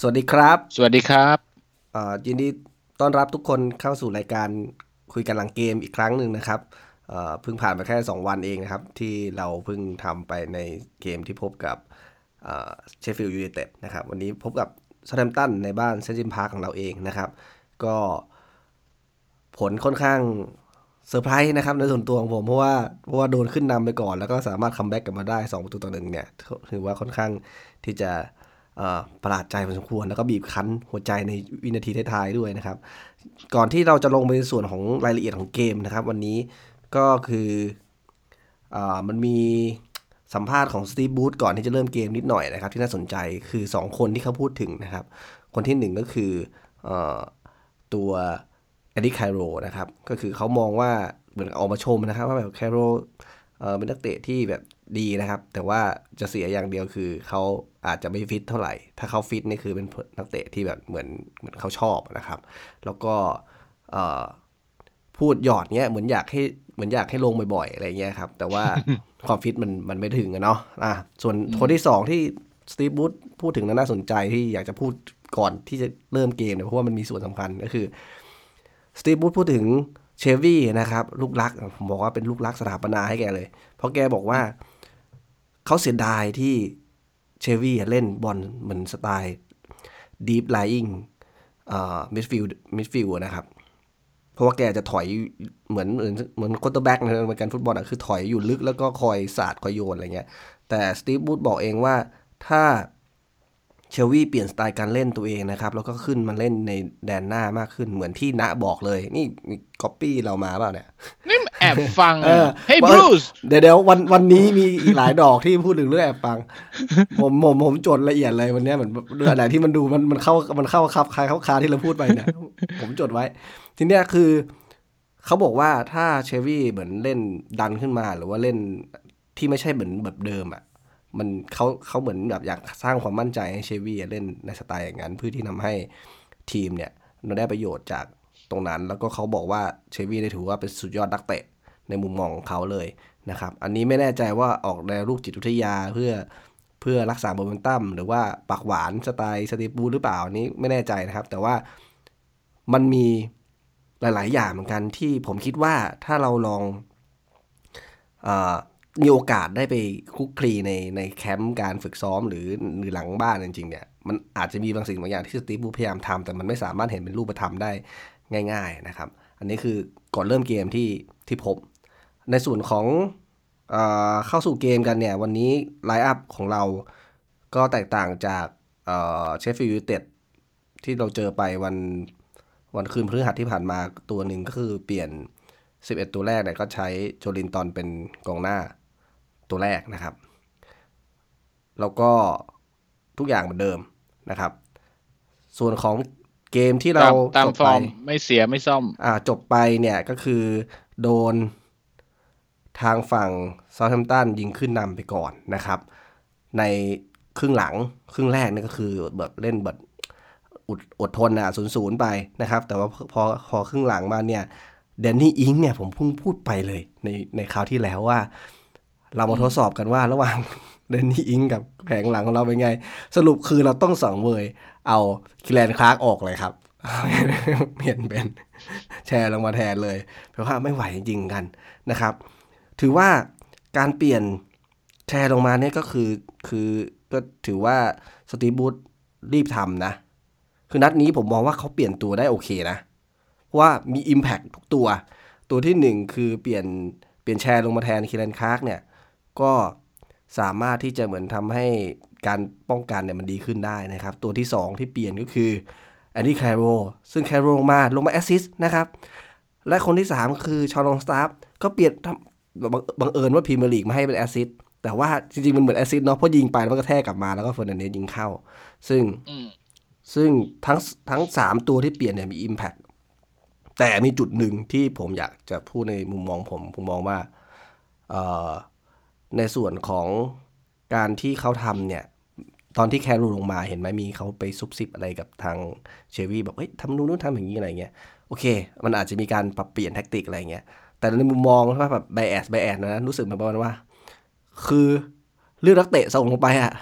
สวัสดีครับ สวัสดีครับอ่ายินดีต้อนรับทุกคนเข้าสู่รายการคุยกันหลังเกมอีกครั้งหนึ่งนะครับเอ่อเพิ่งผ่านไปแค่ 2 วันเองนะครับ ที่เราเพิ่งทำไปในเกมที่พบกับเชฟฟิลด์ยูไนเต็ดนะครับ วันนี้พบกับซา u t ม a ตันในบ้านเซนจิมพาร์คของเราเองนะครับ ก็ผลค่อนข้างเซอร์ไพรส์นะครับในส่วนตัวของผมเพราะว่าเพราะว่าโดนขึ้นนำไปก่อน แล้วก็สามารถ comeback กลับมาได้ 2 ประตูต่อหนึ่งเนี่ยถือว่าค่อนข้างที่จะเอ่อ ประหลาดใจพอสมควร แล้วก็บีบคั้นหัวใจในวินาทีท้ายๆด้วยนะครับ ก่อนที่เราจะลงไปในส่วนของรายละเอียดของเกมนะครับ วันนี้ก็คืออมันมีสัมภาษณ์ของสตีบูธก่อนที่จะเริ่มเกมนิดหน่อยนะครับ ที่น่าสนใจคือ 2 คนที่เขาพูดถึงนะครับ คนที่หนึ่งก็คืออตัวเอ็ดดี้ไคโรนะครับ ก็คือเขามองว่าเหมือนออกมาชมนะครับ ว่าแบบไคโรเป็นนักเตะที่แบบดีนะครับ แต่ว่าจะเสียอย่างเดียวคือเขา อาจจะไม่ฟิตเท่าไหร่ ถ้าเขาฟิตนี่คือเป็นนักเตะที่แบบเหมือนเหมือนเขาชอบนะครับ แล้วก็เอ่อพูดหยอดเงี้ยเหมือนอยากให้เหมือนอยากให้ลงบ่อยๆอะไรเงี้ยครับ แต่ว่าความฟิตมันมันไม่ถึงอะเนาะอะส่วนคนที่สองที่สตีฟบูธพูดถึงนั้นน่าสนใจที่อยากจะพูดก่อนที่จะเริ่มเกมเนี่ยเพราะว่ามันมีส่วนสำคัญก็คือสตีฟบรูซพูดถึงเชลวี่นะครับ ลูกรักผมบอกว่าเป็นลูกรักสถาปนาให้แกเลย เพราะแกบอกว่าเขาเสียดายที่ เชลวี่เล่นบอลเหมือนสไตล์ deep-lying อ่า midfield midfield นะครับ เพราะว่าแกจะถอยเหมือนเหมือนเหมือน quarterback ในอเมริกันฟุตบอลอะคือถอยอยู่ลึกแล้วก็คอยสาดคอยโยนอะไรเงี้ย แต่สตีฟบรูซบอกเองว่าถ้า เชลวี่เปลี่ยนสไตล์การเล่นตัวเองนะครับ แล้วก็ขึ้นมาเล่นในแดนหน้ามากขึ้นเหมือนที่ณบอกเลย นี่มีก๊อปปี้เรามาเปล่าเนี่ยนี่แอบฟังเออเฮ้ยว่าบรูซเดี๋ยวเดี๋ยววันวันนี้มีอีกหลายดอกที่พูดถึงเรื่องแอบฟัง ผมผมผมจดละเอียดเลยวันเนี้ยเหมือนเรื่องไหนที่มันดูมันมันเข้ามันเข้าครับคล้ายเข้าคาที่เราพูดไปเนี่ยผมจดไว้ ทีเนี้ยคือเขาบอกว่าถ้าเชฟวี่เหมือนเล่นดันขึ้นมาหรือว่าเล่นที่ไม่ใช่เหมือนแบบเดิมอะ มันเขาเขาเหมือนแบบอยากสร้างความมั่นใจให้เชวี่เล่นในสไตล์อย่างนั้น เพื่อที่ทำให้ทีมเนี่ยได้ประโยชน์จากตรงนั้น แล้วก็เขาบอกว่าเชวี่ได้ถือว่าเป็นสุดยอดนักเตะในมุมมองของเขาเลยนะครับ อันนี้ไม่แน่ใจว่าออกในรูปจิตวิทยาเพื่อเพื่อรักษาโมเมนตัมหรือว่าปากหวานสไตล์สตีฟบูหรือเปล่าอันนี้ไม่แน่ใจนะครับ แต่ว่ามันมีหลาย ๆ อย่างเหมือนกันที่ผมคิดว่าถ้าเราลองอ มีโอกาสได้ไปคุกคลีในในแคมป์การฝึกซ้อมหรือหรือหลังบ้านจริงๆเนี่ยมันอาจจะมีบางสิ่งบางอย่างที่สตีฟบรูซพยายามทำแต่มันไม่สามารถเห็นเป็นรูปธรรมได้ง่าย ๆนะครับ อันนี้คือก่อนเริ่มเกมที่ที่พบ ในส่วนของเออเข้าสู่เกมกันเนี่ย วันนี้ line-up ของเราก็แตกต่างจากเชฟฟิลด์ยูไนเต็ดที่เราเจอไปวันวันคืนพฤหัสที่ผ่านมาตัวหนึ่งก็คือเปลี่ยน 11 ตัวแรกเนี่ยก็ใช้โจลินตอนเป็นกองหน้า ตัวแรกนะครับ แล้วก็ทุกอย่างเหมือนเดิมนะครับ ส่วนของเกมที่เราตามตามจบฟไปอร์มไม่เสียไม่ซ่อม อ่าจบไปเนี่ยก็คือโดนทางฝั่งซา u t แ a ม p ตันยิงขึ้นนำไปก่อนนะครับ ในครึ่งหลังครึ่งแรกเนี่ยก็คือแบบเล่นแบบอดอดทนอะศูนย์ศูนย์ไปนะครับ แต่ว่าพอพอครึ่งหลังมาเนี่ยเดนนี่อิงเนี่ยผมเพิ่งพูดไปเลยในในคราวที่แล้วว่า เรามาทดสอบกันว่าระหว่างเดนนี่อิงกับแผงหลังของเราเป็นไง สรุปคือเราต้องสังเวย เอาคิแลนคลาร์กออกเลยครับ เปลี่ยนเป็นแชร์ลงมาแทนเลยเพราะว่าไม่ไหวจริงๆกันนะครับ ถือว่าการเปลี่ยนแชร์ลงมาเนี่ยก็คือคือก็ถือว่าสตีบูธรีบทำนะ คือนัดนี้ผมมองว่าเขาเปลี่ยนตัวได้โอเคนะ เพราะว่ามี Impact ทุกตัว ตัวที่หนึ่งคือเปลี่ยนเปลี่ยนแชร์ลงมาแทนเคียแรนคลาร์กเนี่ย ก็สามารถที่จะเหมือนทำให้การป้องกันเนี่ยมันดีขึ้นได้นะครับ ตัวที่ 2 ที่เปลี่ยนก็คือแอนดี้แคโรซึ่งแคโรลงมาลงมา assist นะครับ และคนที่ 3 คือชอนลองสตาฟก็เปลี่ยนทำบังบังเอิญว่าพรีเมียร์ลีกมาให้เป็น assistแต่ว่าจริงๆ มันเหมือน assist เนาะเพราะยิงไปแล้วมันก็แท็กกลับมาแล้วก็เฟอร์นันเดสยิงเข้า ซึ่งซึ่งทั้งทั้งสามตัวที่เปลี่ยนเนี่ยมี Impact แต่มีจุดหนึ่งที่ผมอยากจะพูดในมุมมองผม ผมมองว่าเอ ในส่วนของการที่เขาทำเนี่ย ตอนที่แคโรลงมาเห็นไหมมีเขาไปซุบซิบอะไรกับทางเชลวี่แบบเฮ้ยทำนู่นนู่นทำอย่างนี้อะไรเงี้ยโอเค มันอาจจะมีการปรับเปลี่ยน tactic อะไรเงี้ยแต่ในมุมมองว่าแบบไบแอสไบแอสนะรู้สึกแบบประมาณว่า คือเลือกนักเตะส่งลงไปอะ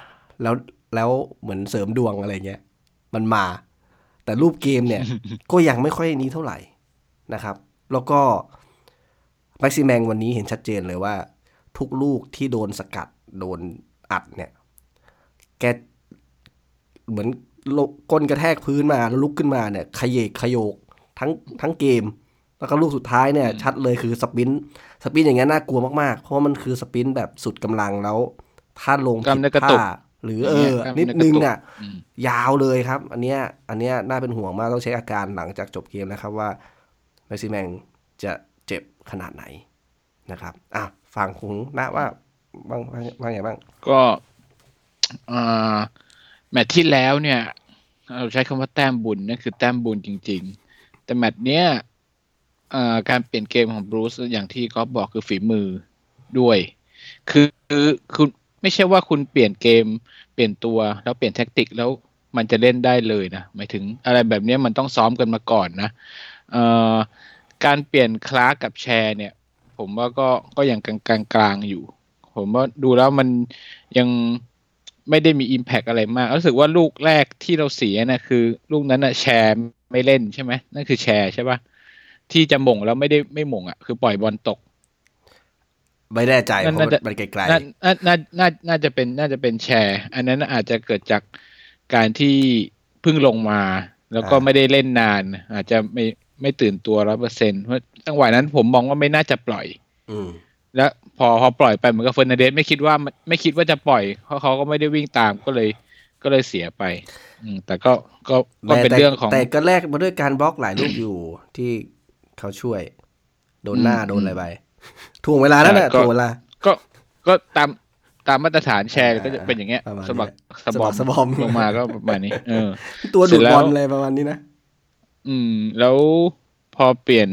แล้วแล้วเหมือนเสริมดวงอะไรเงี้ยมันมา แต่รูปเกมเนี่ย ก็ยังไม่ค่อยนี้เท่าไหร่นะครับ แล้วก็แม็กซิแมงวันนี้เห็นชัดเจนเลยว่า ทุกลูกที่โดนสกัดโดนอัดเนี่ย แกเหมือนลงก้นกระแทกพื้นมาแล้วลุกขึ้นมาเนี่ยขยเยกขยโยกทั้งทั้งเกม แล้วก็ลูกสุดท้ายเนี่ย ชัดเลยคือสปรินต์สปรินต์อย่างเงี้ยน่ากลัวมากๆ เพราะว่ามันคือสปรินต์แบบสุดกำลังแล้วถ้าลงกล้ามผิเนื้ดอกระตุกท่าหรือเออกล้ามเนื้นิดอกระตุกนึงเนี่ยอืมยาวเลยครับ อันเนี้ย อันเนี้ยน่าเป็นห่วงมากต้องเช็คอาการหลังจากจบเกมนะครับว่าแม็กซิแมงจะเจ็บขนาดไหนนะครับอะ ฟังคุณนะว่าบางบางบางไงบ้าง ก็แมตช์ที่แล้วเนี่ย เราใช้คำว่าแต้มบุญนั่นคือแต้มบุญจริง ๆ แต่แมตช์เนี้ยการเปลี่ยนเกมของบรูซอย่างที่ก๊อฟบอกคือฝีมือด้วย คือคือคุณไม่ใช่ว่าคุณเปลี่ยนเกม เปลี่ยนตัวแล้วเปลี่ยนแท็กติกแล้วมันจะเล่นได้เลยนะหมายถึงอะไรแบบเนี้ยมันต้องซ้อมกันมาก่อนนะการเปลี่ยนคลาสกับแชร์เนี่ย ผมว่าก็ก็ยังกลางกลางๆอยู่ ผมว่าดูแล้วมันยังไม่ได้มี Impact อะไรมาก รู้สึกว่าลูกแรกที่เราเสียนะคือ ลูกนั้นนะแชร์ไม่เล่นใช่ไหมนั่นคือแชร์ใช่ปะที่จะหม่งแล้วไม่ได้ไม่หม่งอะคือปล่อยบอลตก ไม่แน่ใจเพนั่นราะน่าจะมันไกลน่าน่าน่าน่าน่าจะเป็นน่าจะเป็นแชร์ อันนั้นอาจจะเกิดจากการที่เพิ่งลงมา แล้วก็ไม่ได้เล่นนาน อาจจะไม่ ไม่ตื่นตัวร้อยเปอร์เซ็นต์เพราะจังหวะนั้นผมมองว่าไม่น่าจะปล่อยๆอืมแล้วพอพอปล่อยไปเหมือนกับเฟอร์นันเดสไม่คิดว่าไม่คิดว่าจะปล่อยเพราะเขาก็ไม่ได้วิ่งตามก็เลยก็เลยเสียไป อืมแต่ก็ก็ก็เป็นแต่เรื่องของแต่ก็แลกมาด้วยการบล็อกหลายลูกอยู่ที่เขาช่วย โดนหน้าอืมโดนอะไรไปถ่วงเวลาแล้วน่ะก็ถ่วงเวลาก็ก็ตามตามมาตรฐานแชร์ก็จะเป็นอย่างเงี้ยประมาณสะบักนี้สะบอมสะบักสะบอมลงมาก็ประมาณนี้ เออ ตัวเสร็ดูจดแล้วบอลอะไรประมาณนี้นะ อืม แล้วพอเปลี่ยน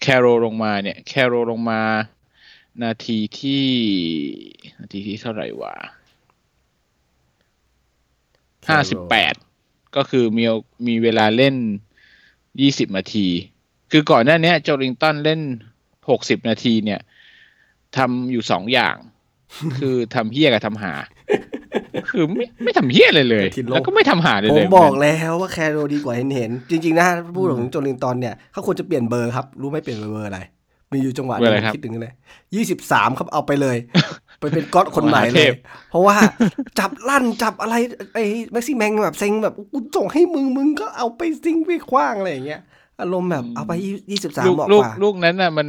แคโรลงมาเนี่ย แคโรลงมา นาทีที่นาทีที่เท่าไหร่วะห้าสิบแปดก็คือมีมีเวลาเล่นยี่สิบนาที คือก่อนหน้านี้โจลิงตันเล่นหกสิบนาทีเนี่ยทำอยู่สองอย่าง คือทำเฮี้ยกับทำหา คือไม่ไม่ทำเฮี้ยเลยเลยทินโลแล้วก็ไม่ทำหาเลยผมเลยบอกแล้วว่าแคโรดีกว่าเห็นเห็นๆจริง ๆ นะพูดถึงโจลิงตันเนี่ยเขาควรจะเปลี่ยนเบอร์ครับ รู้ไหมเปลี่ยนเบอร์อะไร มีอยู่จังหวะหนึงผมคิดถึงเลยยี่สิบสามครับเอาไปเลย ไปเป็นก๊อตคนใหม่เลย เพราะว่าจับลั่นจับอะไรไอ้แม็กซี่แมงแบบเซ็งแบบกูส่งให้มึงมึงก็เอาไปซิงไปคว้างอะไรอย่างเงี้ยอารมณ์แบบเอาไปยี่สิบสามลูกบอกลูกว่าลูกนั้นน่ะมัน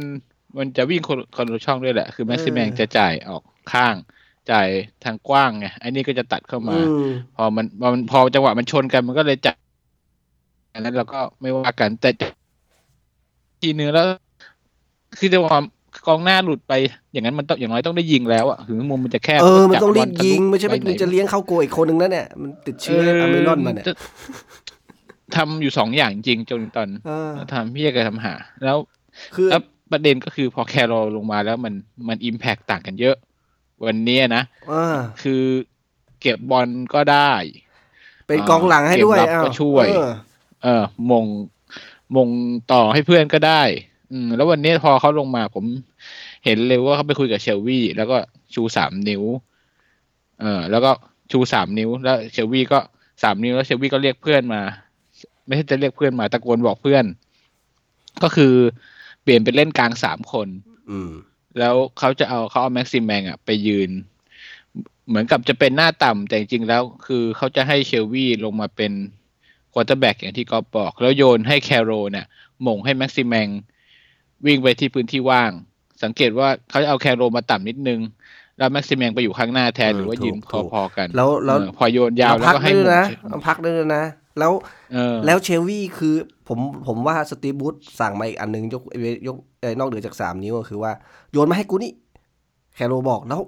มันจะวิ่งคนคนละช่องด้วยแหละ คือแม็กซิแมงเออจะจ่ายออกข้าง จ่ายทางกว้างไงอันนี้ก็จะตัดเข้ามาอืมพอมันพอมันพอจังหวะมันชนกันมันก็เลยจับอันนั้นเราก็ไม่ว่ากันแต่ทีเนื้อแล้ว คือจังหวะกองหน้าหลุดไป อย่างนั้นมันต้องอย่างน้อยต้องได้ยิงแล้วอะถึงมุมมันจะแคบเออมันจับต้องรีบบทะลุยิงไม่ใช่ไปหนมึงจะเลี้ยงเข้าโกอีกคนหนึ่งแล้วเนี่ยมันติดเชื้ออะเมรอนมาเนี่ยจะทำอยู่สองอย่างจริงจนตอนเออทำพี่กับทำหา แล้วคือแล้วประเด็นก็คือพอแคโรลงมาแล้วมันมันอิมแพกต่างกันเยอะ วันเนี้ยนะเออคือเก็บบอลก็ได้ เป็นกองหลังให้ด้วยเกมรับอ้าวก็ช่วยเออเออมงมงต่อให้เพื่อนก็ได้ อืม แล้ววันนี้พอเขาลงมาผมเห็นเลยว่าเขาไปคุยกับเชลวี่แล้วก็ชูสามนิ้ว เออ แล้วก็ชูสามนิ้ว แล้วเชลวี่ก็สามนิ้วแล้วเชลวี่ก็เรียกเพื่อนมา ไม่ใช่จะเรียกเพื่อนมาตะโกนบอกเพื่อน ก็คือเปลี่ยนเป็นเล่นกลางสามคน อืม แล้วเขาจะเอาเขาเอาแม็กซิมแมงอะไปยืน เหมือนกับจะเป็นหน้าต่ำแต่จริงๆแล้ว คือเขาจะให้เชลวี่ลงมาเป็น quarterback อย่างที่กอฟบอก แล้วโยนให้แคโรเนี่ยโหม่งให้แม็กซิมแมงวิ่งไปที่พื้นที่ว่าง สังเกตว่าเขาจะเอาแคโรมาต่ำนิดนึง แล้วแม็กซิมแมงไปอยู่ข้างหน้าแทนอืมหรือว่าถูกยืนถูกพอๆกัน แล้วแล้วเออพอโยนยาวแล้วพักก็ให้ด้วยโหม่งนะเอาพักด้วยนะแล้วเออแล้วเชลวี่คือผมผมว่าสตีฟบูธสั่งมาอีกอันหนึงยกยกเอ่อ นอกเหนือจากสามนิ้วก็คือว่าโยนมาให้กูนี่ แคโรบอกแล้ว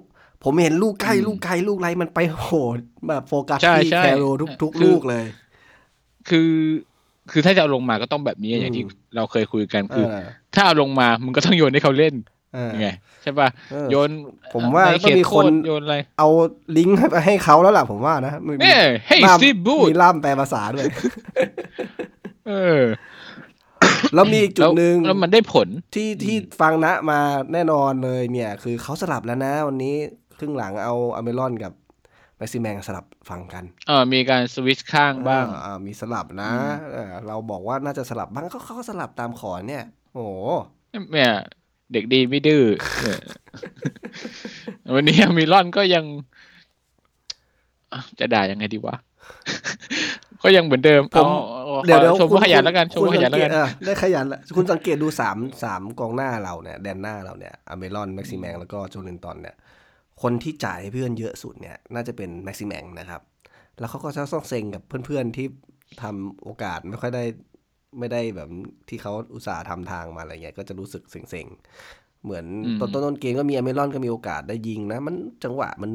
ผมเห็นลูกใกล้อืมลูกไกลลูกไรมันไปโหดแบบโฟกัสใช่ที่ใช่แคโรทุกทุกคือลูกเลย คือคือถ้าจะเอาลงมาก็ต้องแบบนี้อย่างที่อืมเราเคยคุยกันเอคืออถ้าเอาลงมามึงก็ต้องโยนให้เขาเล่นเออไงใช่ป่ะเออโยน ผมว่าในเขต้องตมีโทคนษโยนอะไรเอาลิงก์ให้ไปให้เขาแล้วล่ะผมว่านะมีเนี่ยเฮ้ยล่ามซีบูดมีล่ามแปลภาษาด้วย เออ แล้วมีอีกจุดหนึ่งแล้วแล้วมันได้ผลที่ที่ฟังนะมาแน่นอนเลยเนี่ย คือเขาสลับแล้วนะ วันนี้ครึ่งหลังเอาอเมรอนกับแม็กซิแมงสลับฝั่งกันเออมีการสวิตช์ข้างบ้างอ่อ่มีสลับนะเออเราบอกว่าน่าจะสลับบ้างเขาเขาก็สลับตามขอเนี่ย โอ้โหเนี่ยเด็กดีไม่ดื้อเนี่ยวันนี้มีร่อนก็ยังอะจะด่ายังไงดีวะ ก็ยังเหมือนเดิมผมเอาเอาเดี๋ยวเดี๋ยวชมคุณว่าขยันแล้วกันชมคุณว่าขยันแล้วกันสังเกตเออได้ขยันละคุณสังเกตดูสามสามกองหน้าเราเนี่ยแดนหน้าเราเนี่ยอเมรอนแม็กซิแมงแล้วก็โจลินตันเนี่ยคนที่จ่ายให้เพื่อนเยอะสุดเนี่ยน่าจะเป็นแม็กซิแมงนะครับ แล้วเขาก็จะต้องเซ็งกับเพื่อนๆที่ทำโอกาสไม่ค่อยได้ไม่ได้แบบที่เขาอุตส่าห์ทำทางมาอะไรเงี้ยก็จะรู้สึกเซ็งๆ เหมือนอืมต้นต้นๆเกมก็มีอเมรอนก็มีโอกาสได้ยิงนะ มันจังหวะมัน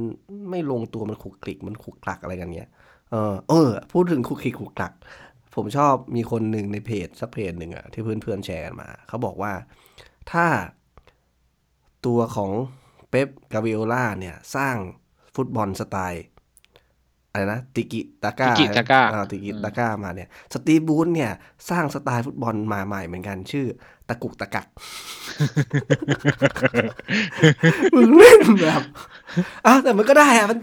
ไม่ลงตัวมันขลุกคลิกมันขลุกคลักอะไรกันเงี้ย เออเออ พูดถึงคุกคิกคุกคลัก ผมชอบมีคนหนึ่งในเพจสักเพจหนึ่งอะที่เพื่อนๆแชร์กันมา เขาบอกว่าถ้าตัวของเป๊ปกาเวโอล่าเนี่ย สร้างฟุตบอลสไตล์อะไรนะติกิตาก้าติกิตาก้าอ่ติกิตาก้ามาเนี่ย สตีฟบูธเนี่ย สร้างสไตล์ฟุตบอลมาใหม่เหมือนกันชื่อตะกุกตะกักมึงเล่นแบบอะแต่มันก็ได้อะมัน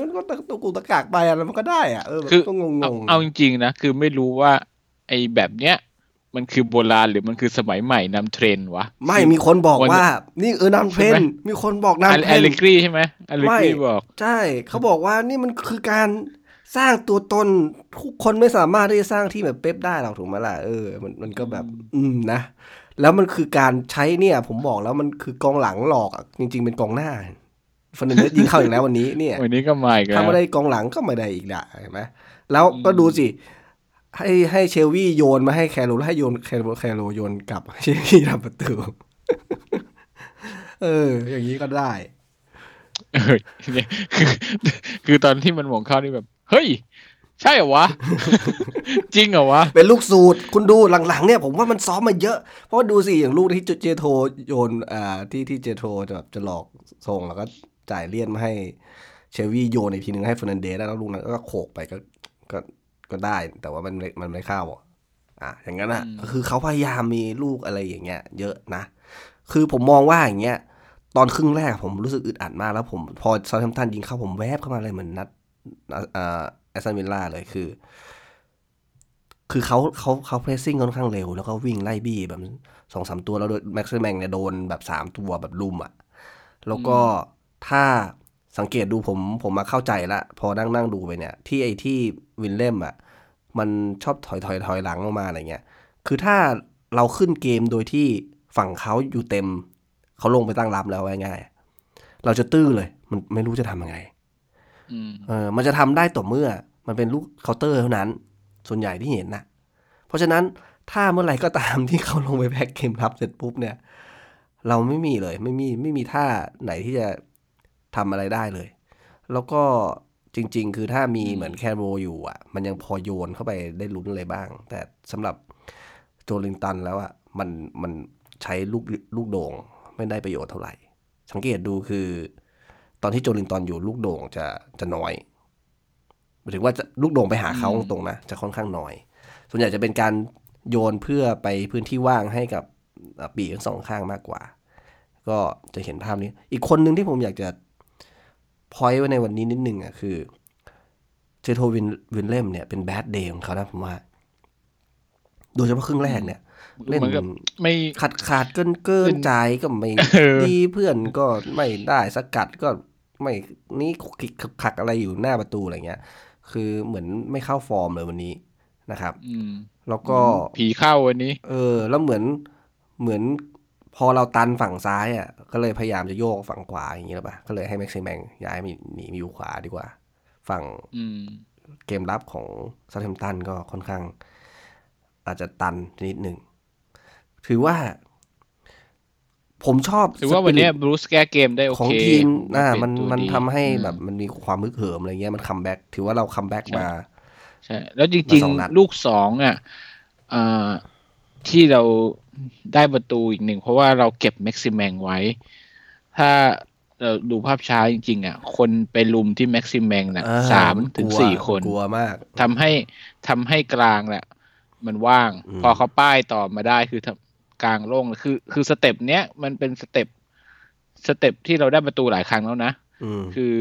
มันก็ตะกุกตะกักไปอะแล้วมันก็ได้อะเออแบบคือก็งเอางๆเอาจริงๆนะคือไม่รู้ว่า ไอ้แบบเนี้ยมันคือโบราณหรือมันคือสมัยใหม่นำเทรนด์วะ ไม่มีคนบอกวันว่า นี่เออนำเทรนใช่ไหมด์มีคนบอกนำอเทรนเลด์กรีใช่ไหมอเลกรีไม่บอก ใช่เขาบอกว่านี่มันคือการสร้างตัวตนทุกคนไม่สามารถที่จะสร้างที่แบบเป๊ปได้หรอกถูกไหมล่ะเออมันมันก็แบบ อืมนะ แล้วมันคือการใช้เนี่ย ผมบอกแล้วมันคือกองหลังหลอกอะจริง ๆ เป็นกองหน้าฟันเดนเนสยิงเข้าอีกแล้ววันนี้เนี่ยวันนี้ก็มาอีกแล้ถ้าวไม่ได้กองหลังก็ไม่ได้อีกละเห็นไหมแล้วก็ดูสิให้ให้เชลวี่โยนมาให้แคโรแล้วให้โยนแคโรแคโรโยนกลับเชลวี่ทำประตูเออ อย่างนี้ก็ได้เออเนี่ยคือคือตอนที่มันหม่งเข้านี่แบบ เฮ้ย ใช่เหรอวะ จริงเหรอวะ เป็นลูกสูตร คุณดูหลังๆ เนี่ยผมว่ามันซ้อมมาเยอะ เพราะว่าดูสิ อย่างลูกที่เจโทโยนอ่าที่ที่เจโทจะแบบจะหลอกส่งแล้วก็จ่ายเลี่ยนมาให้เชลวี่โยนอีกทีหนึ่งให้เฟอร์นันเดสแล้วลูกนั้นก็โขกไปก็ก็ก็ได้ แต่ว่ามันไม่มันไม่เข้าอะอะอย่างนั้นอะอืมคือเขาพยายามมีลูกอะไรอย่างเงี้ย เยอะนะ คือผมมองว่าอย่างเงี้ยตอนครึ่งแรกผมรู้สึกอึดอัดมากแล้วผมพอซา u t แฮมป์ตันยิงเข้าผมแวบเข้ามาเลยเหมือนนัดอ่าแอ สตันวิลล่าเลยคือ คือเขาเขาเขา pressing ค่อนข้างเร็ว แล้วก็วิ่งไล่บี้แบบสองสามตัวแล้วโดยแม็กซ์แมงเนี่ยโดนแบบสามตัวแบบรุมอะ แล้วก็ถ้าสังเกตดูผมผมมาเข้าใจละ พอนั่งนั่งดูไปเนี่ย ที่ไอ้ที่วินเล่มอะ มันชอบถอยถอยถอยหลังลงมาอะไรเงี้ย คือถ้าเราขึ้นเกมโดยที่ฝั่งเขาอยู่เต็ม เขาลงไปตั้งรับแล้วง่ายๆเราจะตื้อเลย มันไม่รู้จะทำยังไงอืมเออมันจะทำได้ต่อเมื่อ มันเป็นลูกเคาน์เตอร์เท่านั้น ส่วนใหญ่ที่เห็นนะเพราะฉะนั้นถ้าเมื่อไหร่ก็ตามที่เขาลงไปแพ็กเกมรับเสร็จปุ๊บเนี่ย เราไม่มีเลยไม่มีไม่มีท่าไหนที่จะทำอะไรได้เลย แล้วก็จริง ๆ คือถ้ามีเหมือนแคโรอยู่อะ มันยังพอโยนเข้าไปได้ลุ้นอะไรบ้าง แต่สำหรับโจลินตันแล้วอะมันมันใช้ลูกลูกโด่งไม่ได้ประโยชน์เท่าไหร่ สังเกตดูคือ ตอนที่โจลินตันอยู่ลูกโด่งจะจะน้อยหมายถึงว่าจะลูกโด่งไปหาเขาอืมตรงๆนะจะค่อนข้างน้อย ส่วนใหญ่จะเป็นการโยนเพื่อไปพื้นที่ว่างให้กับอะปีกทั้งสองข้างมากกว่า ก็จะเห็นภาพนี้ อีกคนหนึ่งที่ผมอยากจะพอยไว้ในวันนี้นิดนึงอะคือเจโทวินวินเล่มเนี่ยเป็น bad day ของเขานะผมว่า โดยเฉพาะครึ่งแรกเนี่ย เล่นมันก็ไม่ขาดขาดเกินเกินใจก็ไม่เออดีเพื่อนก็ไม่ได้สกัดก็ไม่นี่คุกคิกคักคักอะไรอยู่หน้าประตูอะไรเงี้ย คือเหมือนไม่เข้าฟอร์มเลยวันนี้นะครับอืมแล้วก็ผีเข้าวันนี้ เออ แล้วเหมือนเหมือนพอเราตันฝั่งซ้ายอะ ก็เลยพยายามจะโยกฝั่งขวาอย่างนี้แล้วปะก็เลยให้แม็กซิแมงย้ายมาหนีมาอยู่ขวาดีกว่า ฝั่งอืมเกมรับของซาเทมตันก็ค่อนข้าง อาจจะตันนิดหนึ่งถือว่า ผมชอบถือว่าวันเนี้ย spirit บรูซแก้เกมได้โอของเคทีมอ่าเป็มันตัวมันดีทำให้อืมแบบมันมีความมึกเหิมอะไรเงี้ยมันคัมแบ็กถือว่าเราคัมแบ็กมาใช่แล้วจมาริงสองนัดๆลูกสองอะอ่าที่เราได้ประตูอีกหนึ่ง เพราะว่าเราเก็บแม็กซิแมงไว้ ถ้าเราดูภาพช้าจริง ๆ อะ คนไปรุมที่แม็กซิแมงน่ะอ่สามถึงกลัวสี่คนกลัวมากทำให้ทำให้กลางแหละมันว่างอืมพอเขาป้ายต่อมาได้คือทำ กลางโล่งคือ คือ step เนี้ยมันเป็น step step ที่เราได้ประตูหลายครั้งแล้วนะอืมคือ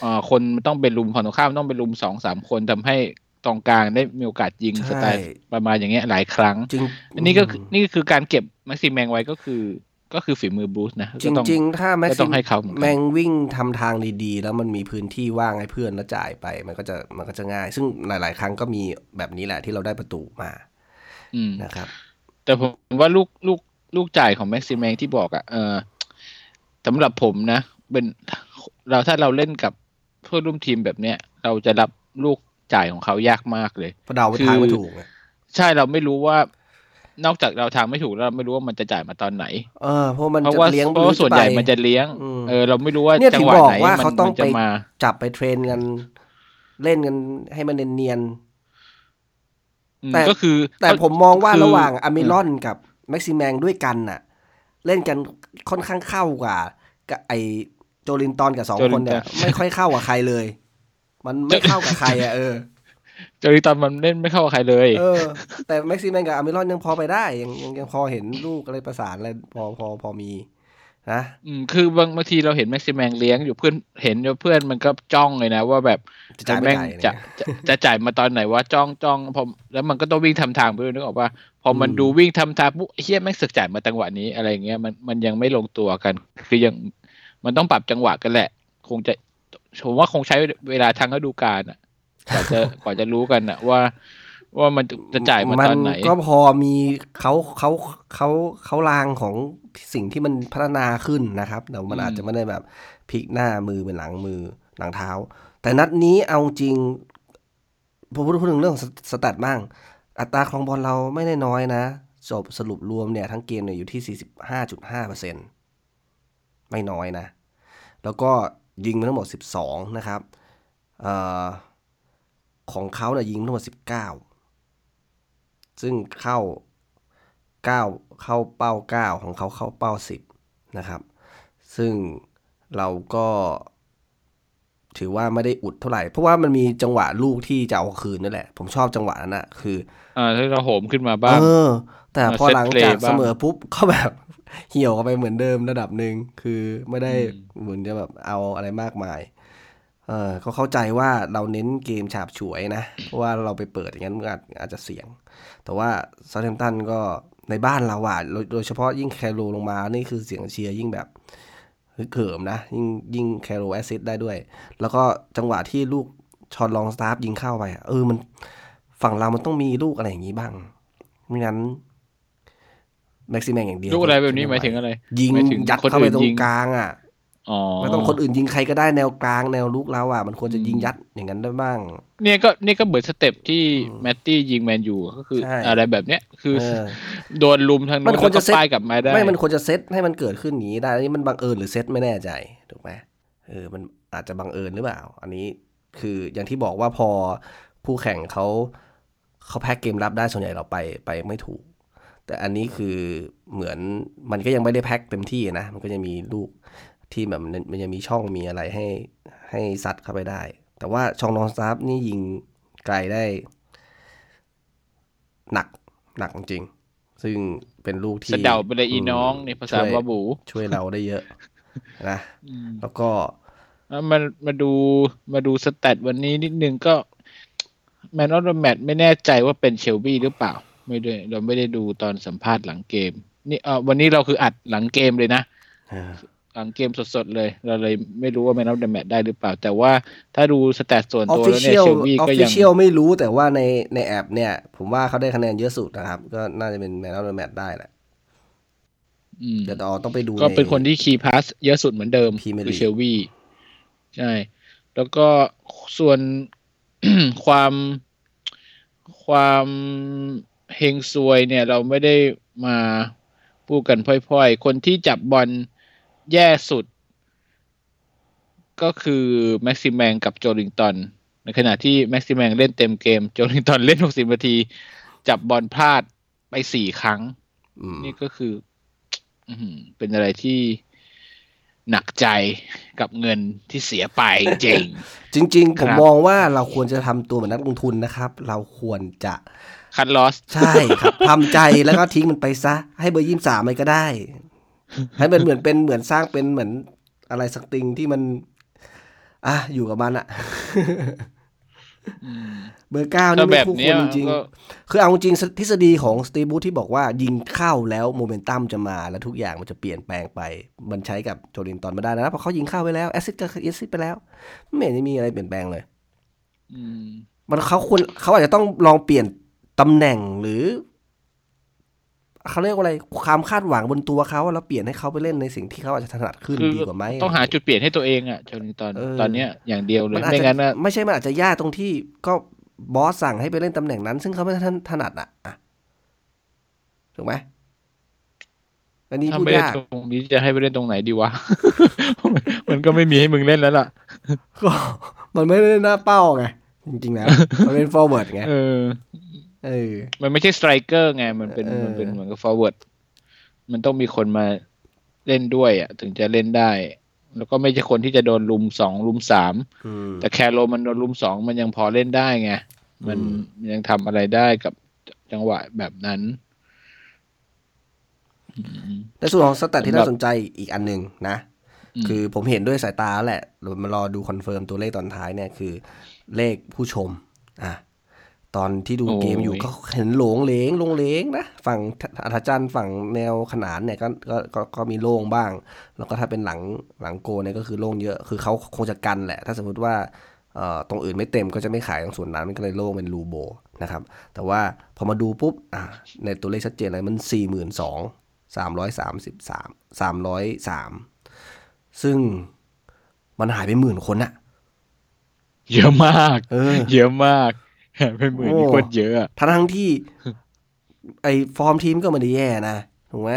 เอ่อคนมันต้องเป็นรุมฝั่งตรงข้ามต้องเป็นรุมสองสามคนทำให้ตรงกลางได้มีโอกาสยิงใช่สไตล์ประมาณอย่างเงี้ยหลายครั้งจริงอันนี้ก็คือนี่ก็คือการเก็บแม็กซิแมงไว้ก็คือ ก็คือฝีมือบรูซนะจก็ต้องริง ๆ ถ้าแม็กก็ซิต้องให้เขาเหมือนกันแมงวิ่งทำทางดีๆ แล้วมันมีพื้นที่ว่างให้เพื่อนแล้วจ่ายไป มันก็จะมันก็จะง่าย ซึ่งหลาย ๆ ครั้งก็มีแบบนี้แหละที่เราได้ประตูมาอืมนะครับ แต่ผมว่าลูกลูกลูกจ่ายของแม็กซิแมงที่บอกอะ่ะเออสำหรับผมนะ เป็นเราถ้าเราเล่นกับเพื่อนร่วมทีมแบบเนี้ย เราจะรับลูกจ่ายของเขายากมากเลยเพราะเดาไปทางไม่ถูกไงใช่เราไม่รู้ว่านอกจากเราทางไม่ถูกแล้วเราไม่รู้ว่ามันจะจ่ายมาตอนไหนเออเพราะมันเพราะจะว่าเลี้ยงเพราะว่าส่วนใหญ่มันจะเลี้ยงอืมเออเราไม่รู้ว่าเนี่ยจังถึงหวะบอกไหนว่ามันเขาต้องมันไปจะมาจับไปเทรนกัน เล่นกันให้มันเนียนอืม แต่ก็คือๆแต่ผมมองว่าคือระหว่างอเมรอนกับแม็กซิแมงด้วยกันน่ะ เล่นกันค่อนข้างเข้ากว่ากับไอโจลินตอนกับสองคนเนี่ย ไม่ค่อยเข้ากับใครเลย มันไม่เข้ากับใครอะเออเจอตอนมันเล่นไม่เข้ากับใครเลย เออ แต่แม็กซิแมนกับอเมรอนยังพอไปได้ ยังยังยังพอเห็นลูกอะไรประสานอะไรพอพอพอมี นะอืมคือบางบางทีเราเห็นแม็กซิแมงเลี้ยงอยู่เพื่อนเห็นว่าเพื่อนมันก็จ้องเลยนะ ว่าแบบจะจ่ายไม่แม่งจ่ายเนี่ยจะจะจะจ่ายมาตอนไหนว่าจ้องจ้องพอแล้วมันก็ต้องวิ่งทำทางไปด้วยนึกออกว่าพอมันอืมดูวิ่งทำทางปุ๊บเฮียแม่งสึกจ่ายมาจังหวะนี้อะไรเงี้ยมันมันยังไม่ลงตัวกัน คือยังมันต้องปรับจังหวะกันแหละ คงจะผมว่าคงใช้เวลาทางฤดูกาลอะกว่าจะกว่าจะรู้กันอะว่า ว่ามันจะจ่ายมาตอนไหน ก็พอมีเขาเขาเขาเขาลางของสิ่งที่มันพัฒนาขึ้นนะครับ แต่มันอืมอาจจะไม่ได้แบบพลิกหน้ามือเป็นหลังมือหลังเท้า แต่นัดนี้เอาจริงผมพูดพูดถึงเรื่องสสแตทบ้าง อัตราครองบอลเราไม่ได้น้อยนะ จบสรุปรวมเนี่ย ทั้งเกมเนี่ยอยู่ที่ 45.5เปอร์เซ็นไม่น้อยนะ แล้วก็ยิงไปทั้งหมด 12 นะครับเออของเขาเนี่ยยิงทั้งหมด 19 ซึ่งเข้า 9 เข้าเป้า 9 ของเขาเข้าเป้า 10 นะครับ ซึ่งเราก็ ถือว่าไม่ได้อุดเท่าไหร่ เพราะว่ามันมีจังหวะลูกที่จะเอาคืนนั่นแหละ ผมชอบจังหวะนั้นอะคือ อ่าถ้าเราโหมขึ้นมาบ้างเออ แต่พอเซตหลัง play จากบ้างเสมอปุ๊บก็แบบเหี่ยวกันไปเหมือนเดิมระดับหนึ่งคือไม่ได้อืมเหมือนจะแบบเอาอะไรมากมาย เออก็เข้าใจว่าเราเน้นเกมฉาบฉวยนะ เพราะว่าเราไปเปิดอย่างนั้นมันอาจอาจจะเสี่ยง แต่ว่าเซาแธมป์ตันก็ในบ้านเราอะโดยโดยเฉพาะยิ่งแคโรลงมา นี่คือเสียงเชียร์ยิ่งแบบฮึกเหิมนะ ยิ่งยิ่งแคโรแอสซิสได้ด้วย แล้วก็จังหวะที่ลูกชอนลองสตาร์ฟยิงเข้าไปอะเออมันฝั่งเรามันต้องมีลูกอะไรอย่างนี้บ้าง ไม่งั้นแม็กซิแมงอย่างเดียว ลูกอะไรแบบนี้หมายถึงอะไร ยิงหมายถึงยัดคนเข้าไปอื่นตรยิงงกลางอะ อ๋อไม่ต้องคนอื่นยิงใครก็ได้แนวกลางแนวลุกเราอะ มันควรจะอืมยิงยัดอย่างนั้นได้บ้าง เนี่ยก็เนี่ยก็เหมือนสเต็ปที่แมตตี้ยิงแมนยูก็คือใช่อะไรแบบเนี้ยคือเออโดนลุมทางมันู้นนควรแล้วจะก็เซตป้ายกลับมาได้ไม่มันควรจะเซตให้มันเกิดขึ้นอย่างนี้ได้อันนี้มันบังเอิญหรือเซตไม่แน่ใจถูกไหมเออมันอาจจะบังเอิญหรือเปล่า อันนี้คืออย่างที่บอกว่าพอผู้แข่งเขาเขาแพ็กเกมรับได้ส่วนใหญ่เราไปไปไม่ถูก แต่อันนี้คือเหมือนมันก็ยังไม่ได้แพ็กเต็มที่นะมันก็ยังมีลูก ที่แบบมันมันยังมีช่องมีอะไรให้ให้ซัดเข้าไปได้ แต่ว่าช่องนองสตาฟนี่ยิงไกลได้ หนักหนักจริงๆซึ่งเป็นลูกที่สะเดาไปเลยอีน้องมในภาษาช่วยบาบู ช่วยเราได้เยอะนะแล้วก็แล้วมันมาดูมาดูสแตทวันนี้นิดนึงก็แมนออฟแมตไม่แน่ใจว่าเป็นเชลบี้หรือเปล่า ไม่ได้เราไม่ได้ดูตอนสัมภาษณ์หลังเกม นี่เออวันนี้เราคืออัดหลังเกมเลยนะเออ หลังเกมสดๆเลย เราเลยไม่รู้ว่าแมนออฟแมตได้หรือเปล่า แต่ว่าถ้าดูสแตทส่วนออฟตัวฟิแล้วเชีเนี่ยยลเชลบี้ออฟก็ฟิยังเชียลไม่รู้แต่ว่าในในแอปเนี่ย ผมว่าเขาได้คะแนนเยอะสุดนะครับ ก็น่าจะเป็นแมนออฟแมตได้แหละอืมเดี๋ยวต่อต้องไปดู ก็เป็นใคนที่คีย์พาสเยอะสุดเหมือนเดิม Premier คือ League เชลวีใช่ แล้วก็ส่วนความความเฮงซวยเนี่ย เราไม่ได้มาพูดกันพล่อยๆ คนที่จับบอล แย่สุด ก็คือแม็กซิแมงกับโจลิงตัน ในขณะที่แม็กซิแมงเล่นเต็มเกม โจลิงตันเล่น60นาที จับบอลพลาดไปสี่ครั้งอืมนี่ก็คืออื้อหือเป็นอะไรที่หนักใจกับเงินที่เสียไปจริง จริง ๆ ผมครับมองว่าเราควรจะทำตัวเหมือนนักลงทุนนะครับ เราควรจะคัดลอส ใช่ครับทำใจแล้วก็ทิ้งมันไปซะ ให้เบอร์ยี่สามไปก็ได้ ให้มันเหมือนเป็นเหมือนสร้างเป็นเหมือนอะไรสักติงที่มัน อะอยู่กับมันอะอืมเบอร์เก้าถ้านี่แบไม่ควรคู่เนี้ยมันจริงก็ๆคือเอาจริงๆทฤษฎีของสตีฟ บรูซที่บอกว่ายิงเข้าแล้วโมเมนตัมจะมาแล้วทุกอย่างมันจะเปลี่ยนแปลงไป มันใช้กับโจลินตอนไม่ได้นะเพราะเขายิงเข้าไปแล้ว assist ก็ assist ไปแล้ว ไม่เห็นจะมีอะไรเปลี่ยนแปลงเลยอืมมันเขาควรเขาอาจจะต้องลองเปลี่ยนตำแหน่งหรือ เขาเรียกว่าอะไรความคาดหวังบนตัวเขาแล้วเปลี่ยนให้เขาไปเล่นในสิ่งที่เขาอาจจะถนัดขึ้นคือดีกว่าไหมต้องหาจุดเปลี่ยนให้ตัวเองอะจนตอนเออตอนเนี้ยอย่างเดียวเลยมันอาจไม่จะงั้นอะไม่ใช่มันอาจจะยากตรงที่ก็บอสสั่งให้ไปเล่นตำแหน่งนั้น ซึ่งเขาไม่ถนัดอะอะถูกไหมอันนี้ถ้าพูดไม่ได้ยากตรงนี้จะให้ไปเล่นตรงไหนดีวะ มันก็ไม่มีให้มึงเล่นแล้วล่ะ ก็มันไม่ได้หน้าเป้าไง จริงๆแล้วมันเป็น forward ไงเออ เออ มันไม่ใช่ striker ไง มันเป็นเออมันเป็นเหมือนกับ forward มันต้องมีคนมาเล่นด้วยอะ ถึงจะเล่นได้ แล้วก็ไม่ใช่คนที่จะโดนลุมสองลุมสามอืมแต่แคร์โรลล์มันโดนลุมสองมันยังพอเล่นได้ไง มันอืมมันยังทำอะไรได้กับจังหวะแบบนั้นอืมในส่วนของ stat ที่สำหรับน่าสนใจอีกอันหนึ่งนะอืมคือผมเห็นด้วยสายตาแล้วแหละเรามารอดู confirm ตัวเลขตอนท้ายเนี่ยคือเลขผู้ชม อะ ตอนที่ดูเกมอยู่ก็เห็นหลงเหลงลงเหลงนะฝั่งอัธจันทร์ฝั่งแนวขนานเนี่ยก็ก็ก็ก็มีโล่งบ้าง แล้วก็ถ้าเป็นหลังหลังโกเนี่ยก็คือโล่งเยอะคือเขาคงจะกันแหละ ถ้าสมมติว่าเอ่อตรงอื่นไม่เต็มก็จะไม่ขายตรงส่วนนั้นมันก็เลยโล่งเป็นรูโบนะครับ แต่ว่าพอมาดูปุ๊บอะในตัวเลขชัดเจนเลยมันสี่หมื่นสองสามร้อยสามสิบสามสามร้อยสามซึ่งมันหายไปหมื่นคนอะเยอะมากเออเยอะมาก เป็นหมื่นนี่โอ้โคตรเยอะอะทั้งทั้งที่ ไอ้ฟอร์มทีมก็ไม่ได้แย่นะถูกไหม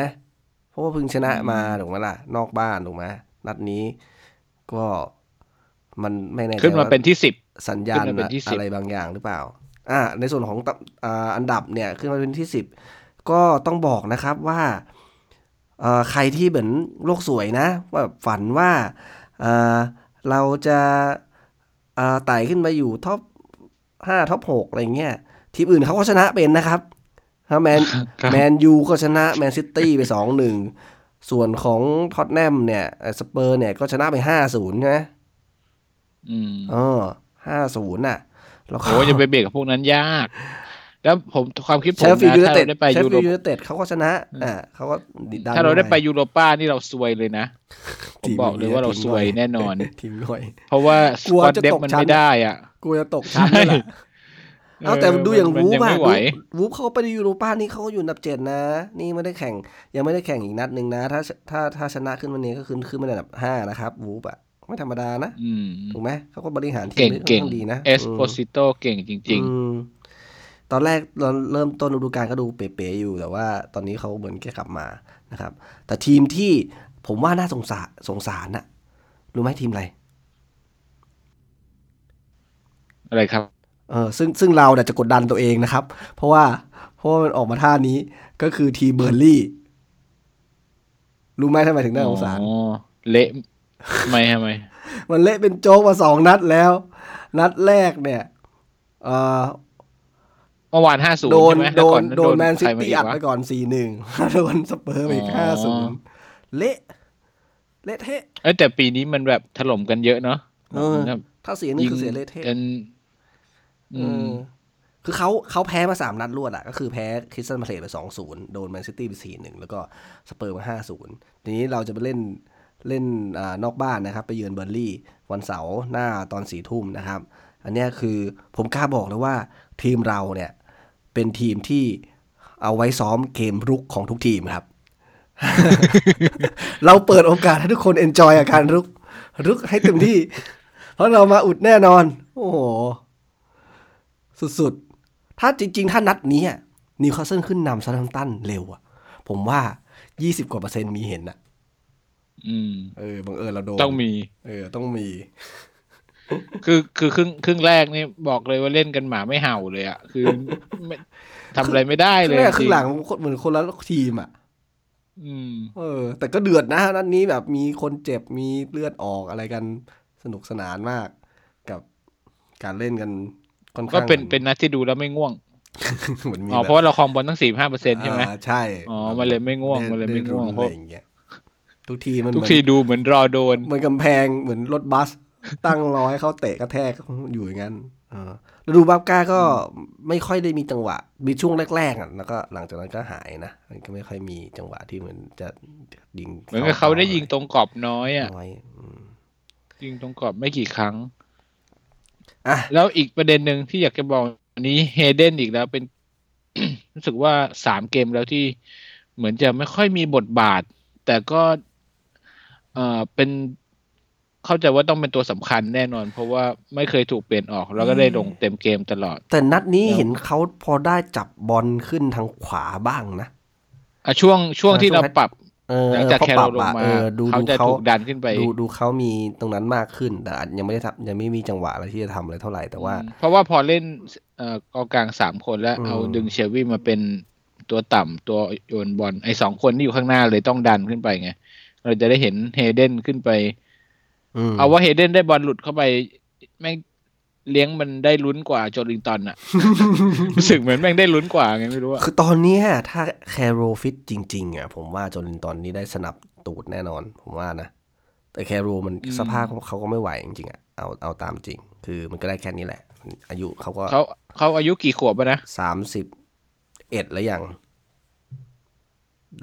เพราะว่าเพิ่งชนะมาถูกไหมล่ะ นอกบ้านถูกไหมนัดนี้ก็มันไม่แน่ใจขึ้นมาว่าเป็นที่สิบสัญญาณขึ้นมาเป็นที่10อะไรบางอย่างหรือเปล่า อ่า ในส่วนของตำอ่าอันดับเนี่ย ขึ้นมาเป็นที่สิบก็ต้องบอกนะครับว่าเอ่อใครที่เหมือนโลกสวยนะว่าแบบฝันว่าเอ่อเราจะเอ่อไต่ขึ้นมาอยู่ top ห้า top หกอะไรเงี้ยทีมอื่นเขาก็ชนะเป็นนะครับถ้าแมนครับแมนยูก็ชนะแมนซิตี้ไปสองหนึ่งส่วนของท็อตแนมเนี่ยเอ่อสเปอร์เนี่ยก็ชนะไปห้าศูนย์ใช่ไหมอืมเออห้าศูนย์น่ะแล้วก็โอ้ยจะไปเบียดกับพวกนั้นยาก แล้วผมความคิดผเชมฟฟิลด์นะยูไนถ้าเต็ดเราได้ไปเชฟยูโรฟิลด์ยูไนเต็ดเขาก็ชนะอ่าเขาก็ดันถ้าเราได้ไปม่ยูโรป้านี่เราซวยเลยนะผมบอกเลยว่าเราซวยแน่นอนทีมหน่อยเพราะว่าสกลัวควอตจะเดฟตกมันชั้นไม่ได้อะกูจะตกชั้นเลยล่ะเอาแต่ดูอย่างมันวูฟยังอะไม่ไหววูฟเขาไปยูโรป้านี่เขาก็อยู่อันดับเจ็ดนะ นี่ไม่ได้แข่ง ยังไม่ได้แข่งอีกนัดหนึ่งนะ ถ้าถ้าถ้าชนะขึ้นวันนี้ก็ขึ้นขึ้นมาอันดับห้านะครับวูฟอะไม่ธรรมดานะอืมถูกไหมเขาก็บริหารทีเก่มงได้ค่อนเก่งข้างดีนะเอสโพซิโตเก่งจริงอืม ตอนแรกเราเริ่มต้นฤดูกาลก็ดูเป๋ๆอยู่ แต่ว่าตอนนี้เขาเหมือนแค่กลับมานะครับ แต่ทีมที่ผมว่าน่าสงสารสงสารน่ะ รู้ไหมทีมอะไรๆอะไรครับ เออซึ่งซึ่งเราเนี่ยจะกดดันตัวเองนะครับ เพราะว่าเพราะว่ามันออกมาท่านี้ก็คือทีมเบิร์นลีย์ รู้ไหมทำไมถึงน่าสงสาร อ๋อ เละทำไมทำไม มันเละเป็นโจ๊กมาสองนัดแล้ว นัดแรกเนี่ยเออ เมื่อวานห้าศูนย์โดนใช่ไหมโดแล้วก่อนโดนแมนซิใครมาตี้อีกอัดวะไปก่อนสี่หนึ่งโดนสเปอร์ไปอ๋ห้าศูอนย์เละเละเทะเอ้ยแต่ปีนี้มันแบบถล่มกันเยอะเนาะเออแบบถ้าเสียนี่คือเสียเละเทะกันเออือมคือเขาเขาแพ้มาสามนัดรวดอะก็คือแพ้คริสตันมาเลสไปสองศูนย์โดนแมนซิตี้ไปสี่หนึ่งแล้วก็สเปอร์มาห้าศูนย์ทีนี้เราจะไปเล่นเล่นอานอกบ้านนะครับ ไปเยือนเบิร์นลีย์วันเสาร์หน้าตอนสี่ทุ่มนะครับ อันเนี้ยคือผมกล้าบอกเลยว่าทีมเราเนี่ย เป็นทีมที่เอาไว้ซ้อมเกมรุกของทุกทีมครับ เราเปิดโอกาสให้ทุกคน enjoy กับการรุก รุกให้เต็มที่ เพราะเรามาอุดแน่นอน โอ้โห สุดๆ ถ้าจริง ๆ ถ้านัดนี้อะนิวคาสเซิลขึ้นนำเซาแธมป์ตันเร็วอะผมว่า20กว่าเปอร์เซ็นต์มีเห็นอะอืม เออบังเอิญเราโดนต้องมี เออ ต้องมี คือคือครึ่งครึ่งแรกนี่บอกเลยว่าเล่นกันหมาไม่เห่าเลยอะคือไม่ทำอะไรไม่ได้คเลรึ่ยงแรกคจรึ่ริงงหลังเหมือนคนละทีมอะอืมเออ แต่ก็เดือดนะนัดนี้แบบมีคนเจ็บมีเลือดออกอะไรกันสนุกสนานมาก กับการเล่นกันค่อนก็ข้างเป็นเป็นนัดที่ดูแล้วไม่ง่วงเหมือนมีอ๋อแบบเพราะว่าเราครองบอลตั้งสี่ห้าเปอร์เซ็นต์ใช่ไหมอ่าใช่อ๋อมันเลยไม่ง่วงมันเลยไม่ง่วงด้เพรุราะอะไรอย่างเงี้ยทุกทีมันทุกเหมือนทีดูเหมือนรอโดนเหมือนกำแพงเหมือนรถบัส ตั้งร้อยเขาเตะกระแทกอยู่อย่างนั้นเออแล้วดูบับก้าก็ไม่ค่อยได้มีจังหวะ มีช่วงแรกๆอะแล้วก็หลังจากนั้นก็หายนะมันก็ไม่ค่อยมีจังหวะที่เหมือนจะยิงเหมือนกับเขาได้ยิงตรงกรอบน้อยอะน้อยอืมยิงตรงกรอบไม่กี่ครั้งอะแล้วอีกประเด็นหนึ่งที่อยากจะบอกอันนี้เฮเดนอีกแล้วเป็นรู้สึกว่าสามเกมแล้วที่เหมือนจะไม่ค่อยมีบทบาท แต่ก็เอ่อเป็น เข้าใจว่าต้องเป็นตัวสำคัญแน่นอน เพราะว่าไม่เคยถูกเปลี่ยนออก แล้วก็ได้ลงเต็มเกมตลอด แต่นัดนี้แล้วเห็นเขาพอได้จับบอลขึ้นทางขวาบ้างนะอะช่วงช่วงอ่าที่ช่วงเราปรับเออหลังจากเออแคเขาโรปรับลงอะมาเออดูเขาดูจะเขาถูกดันขึ้นไป ดูดูเขามีตรงนั้นมากขึ้น แต่อาจยังไม่ได้ทำยังไม่มีจังหวะอะไรที่จะทำอะไรเท่าไหร่แต่ว่าอืมเพราะว่าพอเล่นเอ่อกองกลางสามคนแล้วอืมเอาดึงเชลวี่มาเป็นตัวต่ำตัวโยนบอลไอ้สองคนที่อยู่ข้างหน้าเลยต้องดันขึ้นไปไงเราจะได้เห็นเฮเดนขึ้นไปม เอาว่าเฮเดนได้บอลหลุดเข้าไป แม่งเลี้ยงมันได้ลุ้นกว่าโจลิงตันอะรู้สึกเหมือนแม่งได้ลุ้นกว่าไงไม่รู้อะคือตอนเนี้ยถ้าแคโรฟิตจริง ๆอะผมว่าโจลินตอนนี้ได้สนับตูดแน่นอน ผมว่านะ แต่แคโรมันสภาพเขาก็ไม่ไหวจริงๆอะเอาเอาตามจริง คือมันก็ได้แค่นี้แหละ อายุเขาก็เขาเขาอายุกี่ขวบอะนะสามสิบเอ็ดแล้วยัง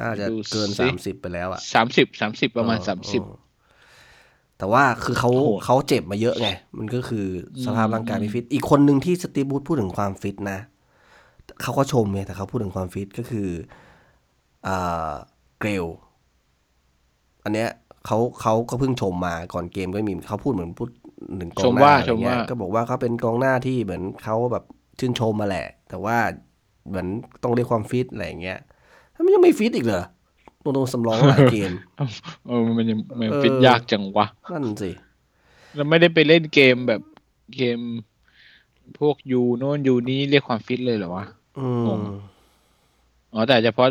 น่าจะดูเกินสิสามสิบไปแล้วอะสามสิบสามสิบประมาณเออสามสิบเออ แต่ว่าคือเขาโหดเขาเจ็บมาเยอะไง มันก็คือสภาพร่างกายไม่ฟิต อีกคนหนึ่งที่สตีฟบูธพูดถึงความฟิตนะ เขาก็ชมไงแต่เขาพูดถึงความฟิตก็คืออ่าเกรลอันเนี้ยเขาเขาก็เพิ่งชมมาก่อนเกมก็มีเขาพูดเหมือนพูดหนึ่งกอชงมหน้าว่าอะไรชมเงี้ว่ายก็บอกว่าเขาเป็นกองหน้าที่เหมือนเขาแบบชื่นชมมาแหละ แต่ว่าเหมือนต้องเรียกความฟิตอะไรอย่างเงี้ยมันยังไม่ฟิตอีกเหรอ ตรงๆสำรองหลายเกมเออมันยังมันเออฟิตยากจังวะ นั่นสิเราไม่ได้ไปเล่นเกมแบบเกม พวก U โน่น U นี้เรียกความฟิตเลยเหรอวะอืมงงอ๋อแต่เฉพาะ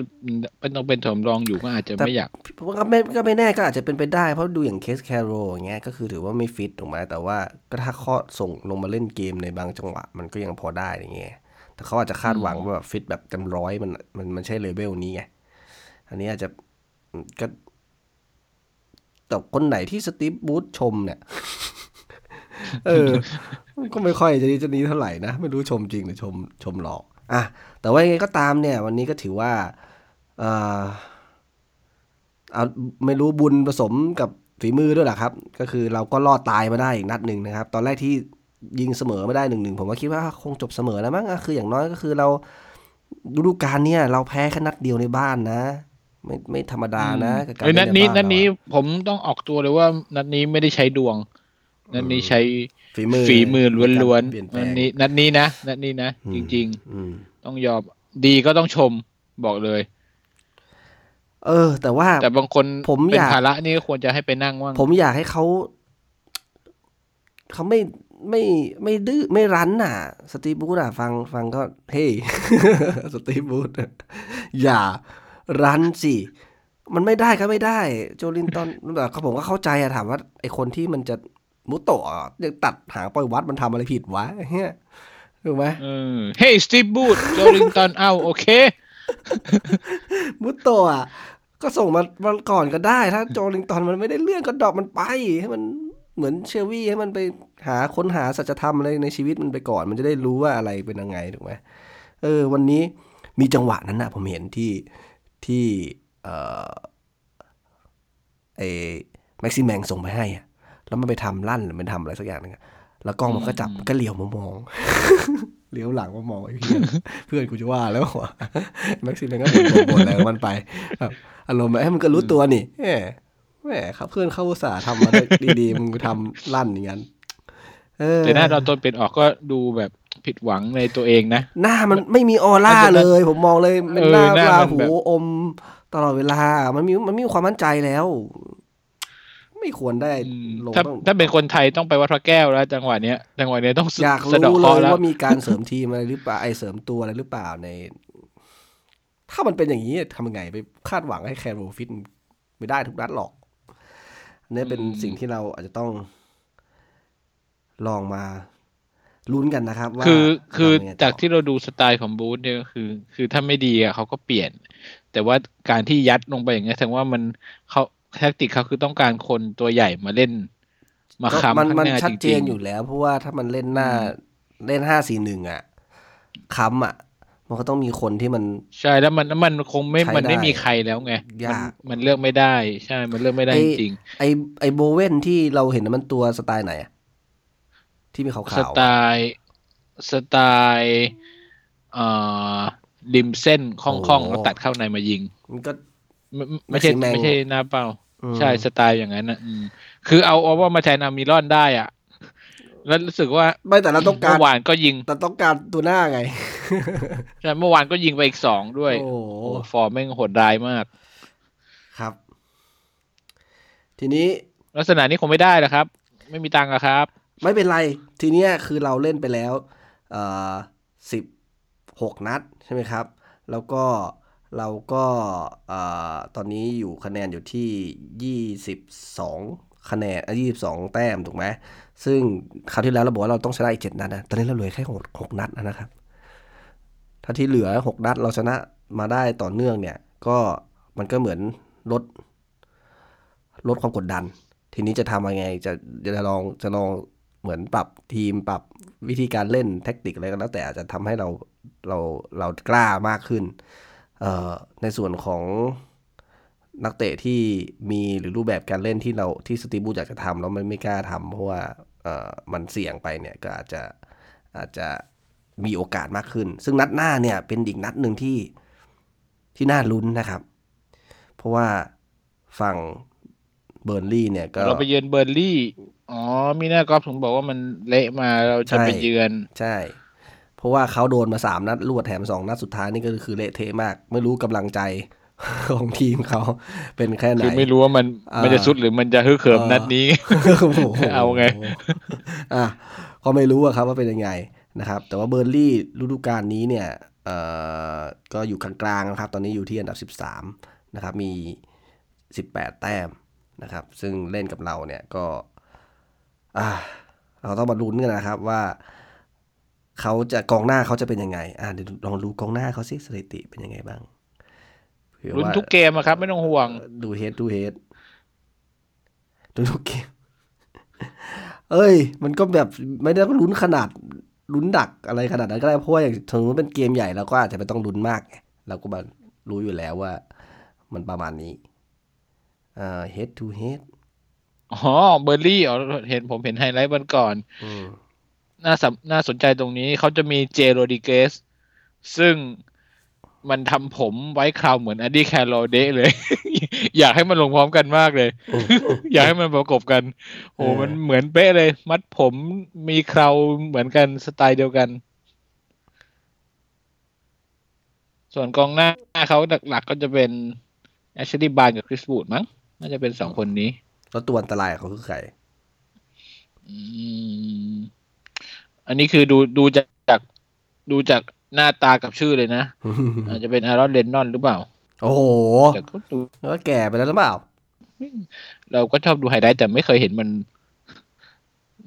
เป็นต้องเป็นสำรองอยู่ก็อาจจะแต่ไม่อยากผมว่าก็ไม่ก็ไม่แน่ก็อาจจะเป็นไปได้เพราะดูอย่างเคสแคร์โรลล์อย่างเงี้ยก็คือถือว่าไม่ฟิตถูกไหมแต่ว่าก็ถ้าเขาส่งลงมาเล่นเกมในบางจังหวะ มันก็ยังพอได้อย่างเงี้ยแต่เขาอาจจะคาดหวังว่าแบบฟิตแบบเต็มร้อยมันมันมันใช่เลเวลนี้ไง อันนี้อาจจะก็แต่คนไหนที่สตีฟบูธชมเนี่ย เออ ก็ไม่ค่อยจะดีจะนี้เท่าไหร่นะ ไม่รู้ชมจริงหรือชมชมหลอก อะ แต่ว่ายังไงก็ตามเนี่ย วันนี้ก็ถือว่า เอ่อเอาไม่รู้บุญผสมกับฝีมือด้วยแหละครับ ก็คือเราก็รอดตายมาได้อีกนัดหนึ่งนะครับ ตอนแรกที่ยิงเสมอไม่ได้หนึ่งหนึ่งผมก็คิดว่าคงจบเสมอแล้วมั้งอะคืออย่างน้อยก็คือเราฤดูกาลเนี่ย เราแพ้แค่นัดเดียวในบ้านนะ ไม่ไม่ธรรมดานะกับการเอ้ยนัดเล่นี้ใบ้านัดนี้เราอะผมต้องออกตัวเลยว่า นัดนี้ไม่ได้ใช้ดวง นัดนี้ใช้ฝีมือฝีมือล้วนเปลี่ยนๆแปลนังดนี้ นัดนี้นะนัดนี้นะอืมจริงอืมๆต้องยอมดีก็ต้องชมบอกเลย เออ แต่ว่าแต่บางคนผมเป็นอยากภาระนี่ก็ควรจะให้ไปนั่งว่างผมอยากให้เขาเขาไม่ไม่ไม่ดื้อไม่รั้นน่ะ สตีฟบูธอะ ฟังฟังก็เฮ้ สตีฟบูธอย่า รั้นสิมันไม่ได้ก็ไม่ได้ โจลินตันแบบผมก็เข้าใจอะถามว่า ไอคนที่มันจะมุโตะอะยังตัดหางปล่อยวัดมันทำอะไรผิดวะเฮียถูกไหมเออเฮ้ยสตีฟบูธโจลิงตันเอาโอเค มุโตะอะก็ส่งมาวันก่อนก็ได้ ถ้าโจลิงตันมันไม่ได้เรื่องก็ดรอปมันไป ให้มันเหมือนเชลวี่ให้มันไปหาค้นหาสัจธรรมอะไรในชีวิตมันไปก่อน มันจะได้รู้ว่าอะไรเป็นยังไงถูกไหมเออ วันนี้มีจังหวะนั้นนะผมเห็นที่ ที่เอ่อไอแม็กซิแมงส่งไปให้อะแล้วมันไปทำลั่นหรือมันทำอะไรสักอย่างหนึงอะแล้วกล้องมันก็จับมันก็เหลียวมามองเหลียวหลังมามองไอ้เพื่อนเพื่อนกูจะว่าแล้ววะแม็กซิแมงก็บ่นๆอะไรของมันไปแบบอารมณ์แบบให้มันก็รู้ตัวนี่แหมแหมครับเพื่อนเขาอุตส่าห์ทำมาได้ดีๆมึงไปทำลั่นอย่างนั้นเออแต่หน้าตอนต้นเป็นออกก็ดูแบบ ผิดหวังในตัวเองนะ หน้ามันไม่มีออร่าอาจจะเลย ผมมองเลยมันเออหน้าหน้าลามันหูแบบอมตลอดเวลา มันมีมันไมมีความมั่นใจแล้ว ไม่ควรได้อืมลงถ้าต้องถ้าเป็นคนไทยต้องไปวัดพระแก้วแล้ว จังหวะเนี้ยจังหวะเนี้ยต้องอยากสะเดอกรู้เคเลราะห์ยแล้วว่ามีการเสริมทีมอะไรหรือเปล่าไอเสริมตัวอะไรหรือเปล่าใน ถ้ามันเป็นอย่างนี้ทำยังไงไปคาดหวังให้แคโรฟิตไม่ได้ทุกนัดหรอกอันนี้เป็นสิ่งที่เราอาจจะต้องลองมา ลุ้นกันนะครับว่าคือคือจะทำยังไงต่จากที่เราดูสไตล์ของบูธเนี่ยก็คือ คือถ้าไม่ดีอะเขาก็เปลี่ยน แต่ว่าการที่ยัดลงไปอย่างเงี้ยแสดงว่ามันเขาแทคติกเขาคือต้องการคนตัวใหญ่มาเล่น มาก็ค้ำมันข้างมันหน้าชัดจเจรินงอยู่แล้ว เพราะว่าถ้ามันเล่นหน้าเล่นห้าสี่หนึ่งอะค้ำอะมันก็ต้องมีคนที่มันๆใช่แล้วมันแล้วมันคงไม่ใช้มันไม่ได้มีใครแล้วไงยากมันมันเลือกไม่ได้ ใช่มันเลือกไม่ได้ไอ้จริงไอไอโบเว่นที่เราเห็นน่ะมันตัวสไตล์ไหนอะ ที่มีขาวสๆไตล์สไตล์เอ่อริมเส้นคล่องๆแล้วตัดเข้าในมายิง มันก็ไม่ไม่ใช่แม็กซิแมงไม่ใช่หน้าเป้าอืมใช่สไตล์อย่างนั้นนะอืมคือเอาเอาว่ามาแทนอามิรอนได้อะ แล้วรู้สึกว่า ไม่แต่เราต้องการเมื่อวานก็ยิง แต่ต้องการตัวหน้าไงใช่เมื่อวานก็ยิงไปอีกสองด้วย โอ้โหโอ้ฟอร์มแม่งโหดร้ายมาก ครับ ทีนี้ลักษณะนี้คงไม่ได้แล้วครับ ไม่มีตังค์อะครับ ไม่เป็นไร ทีเนี้ยคือเราเล่นไปแล้วสิบหกนัดใช่ไหมครับ แล้วก็เราก็ตอนนี้อยู่คะแนนอยู่ที่ยี่สิบสองคะแนนยี่สิบสองแต้มถูกไหมซึ่งคราวที่แล้วเราบอกว่าเราต้องชนะอีกเจ็ดนัดนะตอนนี้เราเหลือแค่หกหกนัดนะครับ ถ้าที่เหลือหกนัดเราชนะมาได้ต่อเนื่องเนี่ย ก็มันก็เหมือนลดลดความกดดัน ทีนี้จะทำยังไงจะจะลองจะลอง เหมือนปรับทีมปรับวิธีการเล่นแท็กติกอะไรก็แล้วแต่อาจจะทำให้เราเราเรากล้ามากขึ้น ในส่วนของนักเตะที่มีหรือรูปแบบการเล่นที่เราที่สตีบูอยากจะทำแล้วมันไม่กล้าทำเพราะว่ามันเสี่ยงไปเนี่ยก็อาจจะอาจจะมีโอกาสมากขึ้น ซึ่งนัดหน้าเนี่ยเป็นอีกนัดหนึ่งที่ที่น่าลุ้นนะครับ เพราะว่าฝั่งเบิร์นลีย์เนี่ยก็เราไปเยือนเบิร์นลีย์ อ๋อมิน่ากอล์ฟถึงบอกว่ามันเละมาเราจะใช่ไปเยือน ใช่ เพราะว่าเขาโดนมาสามนัดรวดแถมสองนัดสุดท้ายนี่ก็คือเละเทะมาก ไม่รู้กำลังใจของทีมเขาเป็นแค่ไหนคือไม่รู้ว่ามันอ่ามัมันจะสุดหรือมันจะฮึกเหิมเออนัดนี้โโหเอาไงอะก็ไม่รู้อะครับว่าเป็นยังไงนะครับ แต่ว่าเบอร์นลี่ฤดูกาลนี้เนี่ยเอ่อก็อยู่กลางๆนะครับ ตอนนี้อยู่ที่อันดับ 13 นะครับ มี 18 แต้มนะครับ ซึ่งเล่นกับเราเนี่ยก็ อ่าเราต้องมาลุ้นกันนะครับว่าเขาจะกองหน้าเขาจะเป็นยังไง อ่าเดี๋ยวลองดูกองหน้าเขาสิสถิติเป็นยังไงบ้างเผื่อลุ้นว่าทุกเกมอะครับ ไม่ต้องห่วง ดูเฮดดูเฮดดูทุกเกม เอ้ย มันก็แบบไม่ได้ลุ้นขนาดลุ้นดักอะไรขนาดนั้นก็ได้เพราะว่าอย่างถึงมันเป็นเกมใหญ่เราก็อาจจะไม่ต้องลุ้นมากไงเราก็มารู้อยู่แล้วว่า มันประมาณนี้อ่า head to head อ๋อเบิร์นลีย์อ๋อเห็นผมเห็นไฮไลท์วันก่อนอืมน่าสำน่าสนใจตรงนี้เขาจะมีเจโรดริเกซ ซึ่งมันทำผมไว้คราวเหมือนอดีแคโรเดะเลย อยากให้มันลงพร้อมกันมากเลย อยากให้มันประกบกันโอ้เออมันเหมือนเป๊ะเลย มัดผมมีเคราเหมือนกันสไตล์เดียวกัน ส่วนกองหน้าเขาหลักๆก็จะเป็นแอชลีย์บาร์นส์กับคริสวูดมั้งน่าจะเป็นสองคนนี้ แล้วตัวอันตรายของเขาคือใครอืมอันนี้คือดูดูจากดูจากหน้าตากับชื่อเลยนะอาจจะเป็นอารอนเลนนอนหรือเปล่า โอ้โหแต่ก็ดูแล้วแก่ไปแล้วหรือเปล่า เราก็ชอบดูไฮไลท์แต่ไม่เคยเห็นมัน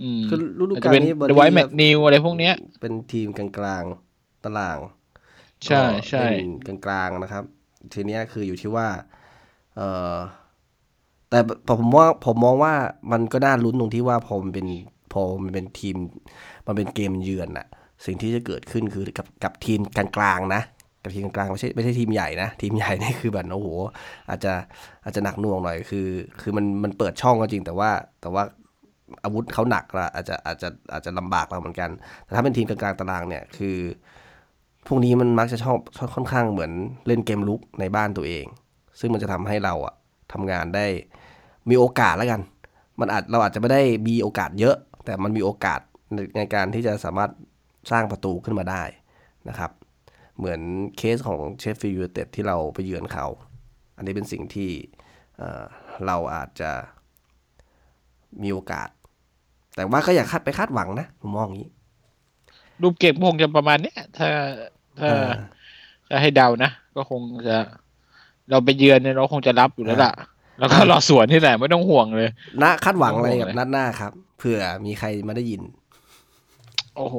อืมคือฤดูอาจกาจะลเป็นนี้ดไวท์แม็กนีลอะไรพวกเนี้ย เป็นทีมกลางๆตาราง ใช่ใช่ก็เล่นกลางๆนะครับ ทีเนี้ยคืออยู่ที่ว่า เออ แต่ผมว่าผมมองว่ามันก็น่าลุ้นตรงที่ว่าพอมันเป็นพอมันเป็นทีม มันเป็นเกมเยือนอะสิ่งที่จะเกิดขึ้นคือกับกับทีมกลางๆนะกับทีมกลางๆไม่ใช่ไม่ใช่ทีมใหญ่นะ ทีมใหญ่นี่คือแบบโอ้โหอาจจะอาจจะหนักหน่วงหน่อยคือ คือมันมันเปิดช่องก็จริงแต่ว่าแต่ว่าอาวุธเขาหนักละอาจจะอาจจะอาจจะลำบากเราเหมือนกัน แต่ถ้าเป็นทีมกลางๆตารางเนี่ยคือ พวกนี้มันมักจะชอบชอบค่อนข้างเหมือนเล่นเกมลุกในบ้านตัวเอง ซึ่งมันจะทำให้เราอะทำงานได้ มีโอกาสแล้วกัน มันอาจเราอาจจะไม่ได้มีโอกาสเยอะ แต่มันมีโอกาสในในการที่จะสามารถสร้างประตูขึ้นมาได้นะครับ เหมือนเคสของเชฟฟิลด์ยูไนเต็ดที่เราไปเยือนเขา อันนี้เป็นสิ่งที่เอ่อเราอาจจะมีโอกาส แต่ว่าก็อย่าคาดไปคาดหวังนะผมมองอย่างนี้ รูปเกมคงจะประมาณเนี้ยถ้าถ้าเออถ้าให้เดานะ ก็คงจะ เราไปเยือนเนี่ยเราคงจะรับอยู่แล้วล่ะ แล้วก็รอสวนที่ไหนไม่ต้องห่วงเลยณคาดหวังอะไรกับโอ้โหนัดหน้าครับ เผื่อมีใครมาได้ยิน โอ้โห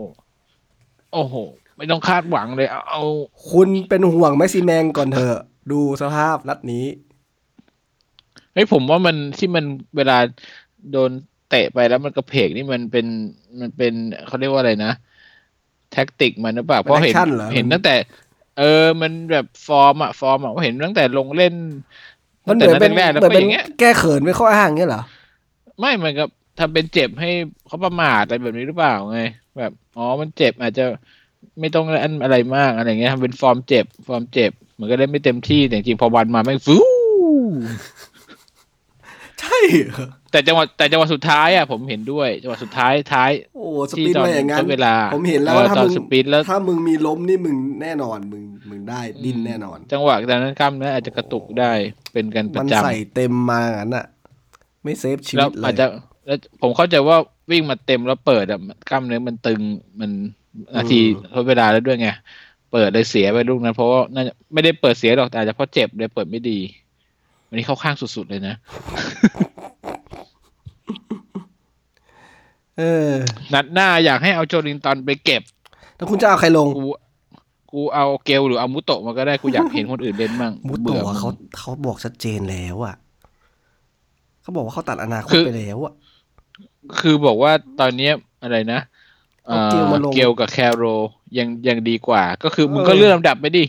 โอ้โห ไม่ต้องคาดหวังเลยเอาเอา คุณเป็นห่วงแม็กซิแมงก่อนเถอะ ดูสภาพนัดนี้เฮ้ยผมว่ามันที่มันเวลาโดนเตะไปแล้วมันกระเผลกนี่มันเป็นมันเป็นเขาเรียกว่าอะไรนะ แท็กติกมันหรือเปล่าเพราะเห็น action เหรอเห็นตั้งแต่ เออมันแบบฟอร์มอะฟอร์มอะเห็นตั้งแต่ลงเล่น มันเหมือนเป็นตั้งแต่แรกๆแล้วเหมือนก็เป็อนย่างเงี้ยแก้เขินไม่ข้ออ้างเงี้ยเหรอ ไม่เหมือนกับทำเป็นเจ็บให้เขาประมาทอะไรแบบนี้หรือเปล่าไง แบบอ๋อมันเจ็บอาจจะไม่ต้องอันอะไรมากอะไรเงี้ยทำเป็นฟอร์มเจ็บ ฟอร์มเจ็บเหมือนก็เล่นไม่เต็มที่แต่จริงๆพอวันมาแม่งฟูใช่เหรอ แต่จังหวะแต่จังหวะสุดท้ายอะผมเห็นด้วยจังหวะสุดท้ายท้ายโอ้สที่ปินตอนมาอย่างนั้นทดเวลา ผมเห็นแล้วเออว่าถ้าตอนมึงสปินแล้วถ้ามึงมีล้มนี่มึงแน่นอนมึงมึงได้ดิ้นแน่นอน จังหวะแต่นั้นกล้ามเนื้ออาจจะกระตุกได้เป็นกันปมันระจใส่เต็มมางั้นอะ ไม่เซฟชีำแล้วิวตเลอาจยจะแล้วผมเข้าใจว่าวิ่งมาเต็มแล้วเปิดอะกล้ามเนื้อมันตึงมันนาทีทดเวลาแล้วด้วยไงเปิดเลยเสียไปลูกนั้นเพราะว่าน่าจะไม่ได้เปิดเสียหรอกแต่อาจจะเพราะเจ็บเลยเปิดไม่ดี วันนี้เข้าข้างสุดๆเลยนะ เออ นัดหน้าอยากให้เอาโจลินตันไปเก็บ แล้วคุณจะเอาใครลง กู กูเอาเกลหรือเอามุโตะมาก็ได้กูอยากเห็นคนอื่นเล่นบ้างมุบื่โตะอเขาเขาบอกชัดเจนแล้วอะเขาบอกว่าเขาตัดอนาคตคือไปแล้วอะคือบอกว่าตอนเนี้ยอะไรนะเอาเกลมาลงเกลกับแคโรยังยังดีกว่า ก็คือมึงเออก็เลื่อนลำดับไปดิ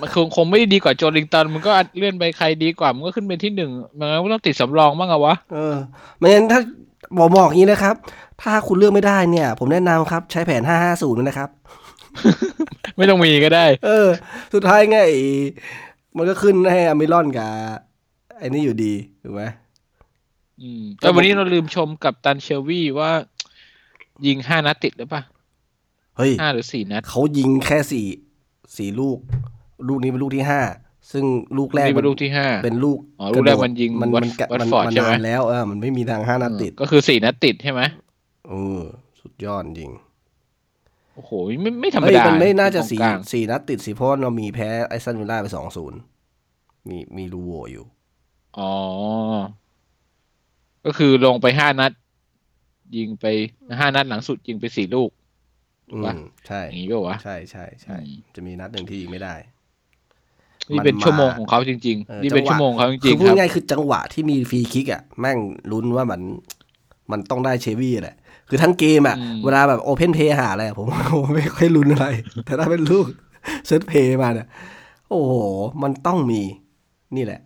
มันคงคงไม่ได้ดีกว่าโจลิงตันมึงก็เลื่อนไปใครดีกว่ามึงก็ขึ้นเป็นที่หนึ่งมันก็ต้องติดสำรองบ้างอะวะเออไม่งั้นถ้าบอกบอกอย่างนี้นะครับ ถ้าคุณเลือกไม่ได้เนี่ย ผมแนะนำครับ ใช้แผน 550นะครับ ไม่ต้องมีก็ได้ เออ สุดท้ายไงไอ้มันก็ขึ้นให้อเมรอนกับไอ้นี่อยู่ดีถูกไหมอืมแต่วันนี้เราลืมชมกับตันเชลวี่ว่า ยิงห้านัดติดหรือปะเฮ้ยห้าหรือสี่นัดเขายิงแค่สี่สี่ลูก ลูกนี้เป็นลูกที่ห้าซึ่งลูกแรกนี่เป็นลูกที่ห้าเป็นลูกอ๋อลูกแรกมันยิงมันวัดมันวัดมันฟอร์ดมันใช่ไหมนานแล้วเออมันไม่มีทางห้านัดติด ก็คือสี่นัดติดใช่ไหม เออสุดยอดจริง โอ้โห ไม่ไม่ธรรมเฮ้ยดา มันไม่น่าจะกองสี่กลางสี่นัดติดสิเพราะว่าเรามีแพ้ไอซันวิลล่าไปสองศูนย์มีมีรูโวอยู่ อ๋อ ก็คือลงไปห้านัด ยิงไปห้านัดหลังสุดยิงไปสี่ลูกอืวะมใช่อย่างนี้ป่าวะใช่ใช่ใช่อืมจะมีนัดหนึ่งที่ยิงไม่ได้นี่เป็นมันมาชั่วโมงของเขาจริงเออๆนี่เป็นจังหวะชั่วโมงของเขาจคืริองพูๆดครับง่ายๆคือจังหวะที่มีฟรีคิกอะ แม่งลุ้นว่ามัน มันต้องได้เชวี่แหละ คือทั้งเกมอะอืมเวลาแบบโอเพนเพย์หาอะไรอะผมผมไม่ค่อยลุ้นอะไร แต่ถ้าเป็นลูกเซตเพย์มาเนี่ยโอ้โห มันต้องมีนี่แหละ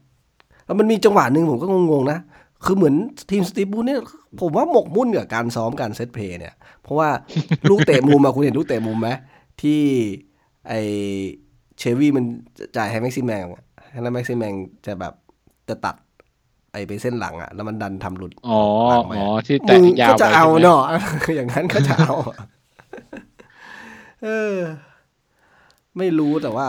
แล้วมันมีจังหวะหนึ่งผมก็งงๆนะ คือเหมือนทีมสตีฟบูธเนี่ยผมว่าหมกมุ่นกับการซ้อมการเซตเพย์เนี่ย เพราะว่าลูกเตะมุมอะคุณเห็นลูกเตะมุมไหมที่ไอเชวี่มันจ่ายให้แม็กซิแมงอะแล้วแม็กซิแมงจะแบบจะตัด ไอไปเส้นหลังอะแล้วมันดันทำหลุดอ๋อหลังไปอ๋ออะที่แตะมึงยาวก็จะไปเอาใช่ไหมเนาะอย่างนั้นก็จะเอาอะเออ ไม่รู้แต่ว่า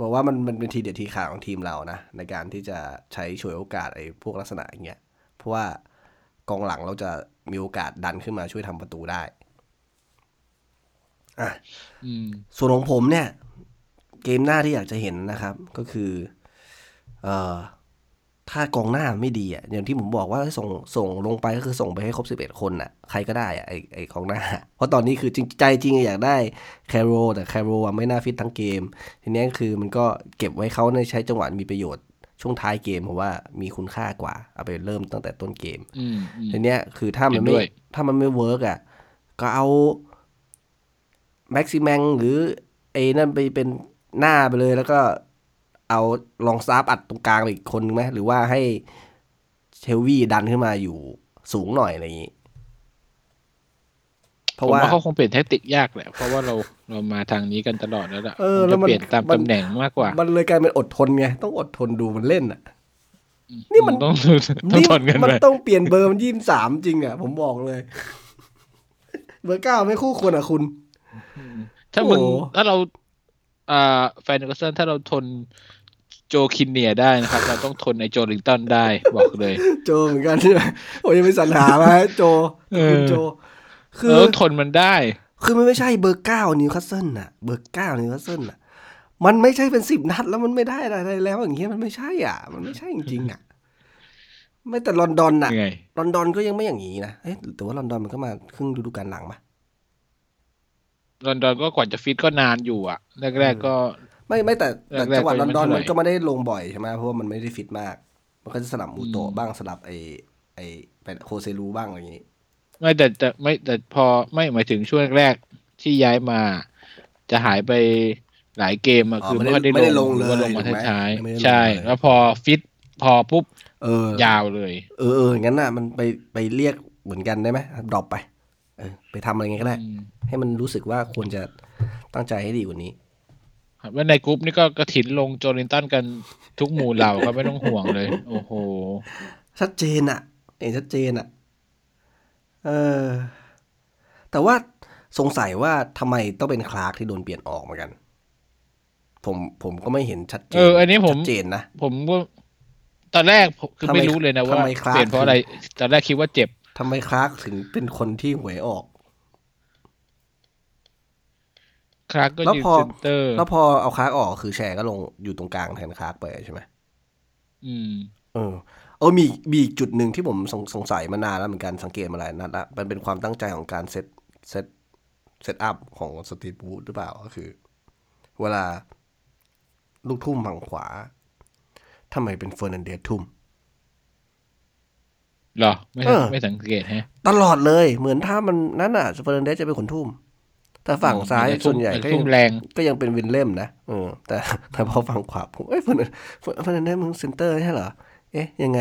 บอกว่ามันมันเป็นทีเด็ดทีขาดของทีมเรานะ ในการที่จะใช้ฉวยโอกาสไอ้พวกลักษณะอย่างเงี้ยเพราะว่ากองหลังเราจะมีโอกาสดันขึ้นมาช่วยทำประตูได้อะอืมส่วนของผมเนี่ย เกมหน้าที่อยากจะเห็นนะครับ ก็คือ เอ่อ ถ้ากองหน้าไม่ดีอะอย่างที่ผมบอกว่าส่งส่งลงไปก็คือส่งไปให้ครบสิบเอ็ดคนอะใครก็ได้อะไอไอกองหน้า เพราะตอนนี้คือจริงใจจริงอะอยากได้แคโรแต่แคโรอะไม่น่าฟิตทั้งเกม ทีนี้คือมันก็เก็บไว้เขาในใช้จังหวะมีประโยชน์ช่วงท้ายเกมผมว่ามีคุณค่ากว่า เอาไปเริ่มตั้งแต่ต้นเกมอืมอืมทีเนี้ยคือถ้ามันเห็นไม่ด้วยถ้ามันไม่ work อะก็เอาแม็กซิแมงหรือไอ้นั่นไปเป็นหน้าไปเลยแล้วก็ เอาลองสตาฟอัดตรงกลางไปอีกคนนึงไหมหรือว่าให้เชลวี่ดันขึ้นมาอยู่สูงหน่อยอะไรอย่างนี้ เพผมราะว่าว่าเขาคงเปลี่ยนแทคติกยากแหละ เพราะว่าเราเรามาทางนี้กันตลอดแล้วล่ะเออคงแล้จะวมันเปลี่ยนตามมันตำแหน่งมากกว่า มันเลยกลายเป็นอดทนไง ต้องอดทนดูมันเล่นอะ นี่มันต้องต้องทนกันมัไปต้องเปลี่ยนเบอร์มันยี่สามจริงอะ ผมบอกเลย เบอร์เก้าไม่คู่ควรอะคุณ ถ้ามึงโอ้ถ้าเราอ่าแฟนนิวคาสเซิลถ้าเราทน โจคินเนียร์ได้นะครับ เราต้องทนไอ้โจลินตันได้บอกเลย โจเหมือนกันใช่ไหมโอ้ยยังไม่สรรหามาให้โจเออคุณโจ คือเราต้องทนมันได้ คือมันไม่ใช่เบอร์เก้านิวคาสเซิลน่ะ เบอร์เก้านิวคาสเซิลน่ะ มันไม่ใช่เป็นสิบนัดแล้วมันไม่ได้อะไรแล้วอย่างเงี้ยมันไม่ใช่อะ มันไม่ใช่จริงๆอะ ไม่แต่ลอนดอนน่ะยังไงลอนดอนก็ยังไม่อย่างนี้นะเอ๊ะแต่ว่าลอนดอนมันก็มาครึ่งฤดูกาลหลังปะลอนดอนก็กว่าจะฟิตก็นานอยู่อะแรกๆก็ ไม่ไม่แต่แต่แรกๆจังหวัดก็ลยัองนไม่ดอนเท่าไหร่มันก็ไม่ได้ลงบ่อยใช่ไหมเพราะว่ามันไม่ได้ฟิตมาก มันก็จะสลับมูโตะอืมบ้างสลับไอไอเป็นโคเซรูบ้างอะไรอย่างนี้ไม่แต่แต่ไม่แต่พอไม่หมายถึงช่วงแรกๆที่ย้ายมา จะหายไปหลายเกมอะอ๋อคือไม่ไม่ได้ค่อยได้ไม่ได้ลลงงหรือว่าเลยลงมาถูกไหมท้ายไม่ได้ลงๆใช่เลยแล้วพอฟิตพอปุ๊บเออยาวเลย เออเอองั้นน่ะ มันไปไปเรียกเหมือนกันได้ไหมดรอปไป เออ ไปทำอะไรเงี้ยก็ได้อืมให้มันรู้สึกว่าควรจะตั้งใจให้ดีกว่านี้ ว่าในกรุ๊ปนี่ก็กระถินลงโจลินตันกันทุกหมู่เหล่าก็ไม่ต้องห่วงเลย โอ้โห ชัดเจนอะเห็นชัดเจนอะเออ แต่ว่าสงสัยว่าทำไมต้องเป็นคลาร์กที่โดนเปลี่ยนออกเหมือนกัน ผมผมก็ไม่เห็นชัดเจนเอออันนี้ผมชัดเจนนะผมก็ตอนแรกผมคือทำไมไม่รู้เลยนะว่าทำไมคลาสเปลี่ยนเพราะอะไรตอนแรกคิดว่าเจ็บทำไมคลาร์กถึงเป็นคนที่หวยออก คลาร์กก็แล้วยืนพอเซนเตอร์ แล้วพอเอาคลาร์กออกคือแชร์ก็ลงอยู่ตรงกลางแทนคลาร์กไปใช่ไหมอืม เออ เออมีมีอีกจุดหนึ่งที่ผมสงสงสัยมานานแล้วเหมือนกันสังเกตมาหลายนัดละมันเป็นความตั้งใจของการ set set set up ของสตีฟบรูซหรือเปล่าก็คือ เวลาลูกทุ่มฝั่งขวาทำไมเป็นเฟอร์นันเดสทุ่มเหรอ ไม่เออไม่สังเกตฮะ ตลอดเลยเหมือนถ้ามันนั่นอะเฟอร์นันเดสจะเป็นคนทุ่ม แต่ฝั่งซ้ายแต่ทุ่มส่วนใหญ่ก็ทุ่ยังมแรงก็ยังเป็นวิลเลมนะเออแต่แต่พอฝั่งขวาผมเอ้ยเฟอร์นันเฟอร์นันเดสมึงเซนเตอร์ใช่เหรอ เอ๊ะ ยังไง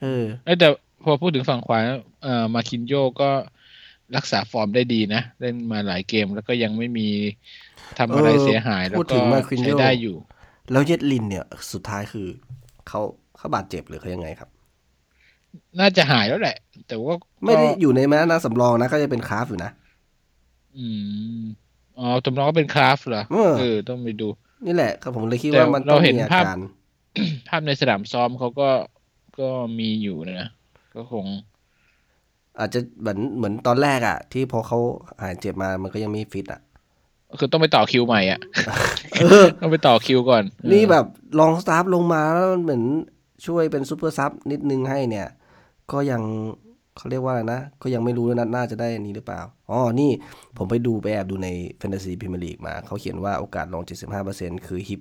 เออเอ้ยแต่พอพูดถึงฝั่งขวาเอ่อมานกิโญ่ก็รักษาฟอร์มได้ดีนะ เล่นมาหลายเกมแล้วก็ยังไม่มีทำอะไรเออเสียหาย แล้วพูดก็ถึง มานกิโญ่ ใช้ได้อยู่ แล้วเยดลินเนี่ย สุดท้ายคือเขาเขาบาดเจ็บหรือเขายังไงครับ น่าจะหายแล้วแหละ แต่ว่าก็ไม่ได้อยู่ในแม้นักสำรองนะ ก็จะเป็นคราฟอยู่นะ อืมอ๋อจำลองก็เป็นคราฟเหรอเออเออ ต้องไปดู นี่แหละครับผมเลยคิดแต่ว่ามันต้เราองเห็นมีอาภาพการภาพในสนามซ้อมเขาก็ก็มีอยู่นะ ก็คง อาจจะเหมือนเหมือนตอนแรกอะที่พอเขาหายเจ็บมามันก็ยังไม่ฟิตอะคือต้องไปต่อคิวใหม่อะเออต้องไปต่อคิวก่อน นี่แบบลองสตาฟลงมาแล้วเหมือนช่วยเป็น super sub นิดนึงให้เนี่ย ก็ยัง เขาเรียกว่าอะไรนะ ก็ยังไม่รู้นะน่าจะได้อันนี้หรือเปล่า อ๋อ นี่ผมไปดูไปแอบดูในแฟนตาซีพรีเมียร์ลีกมา เขาเขียนว่าโอกาสลง 75%คือ hip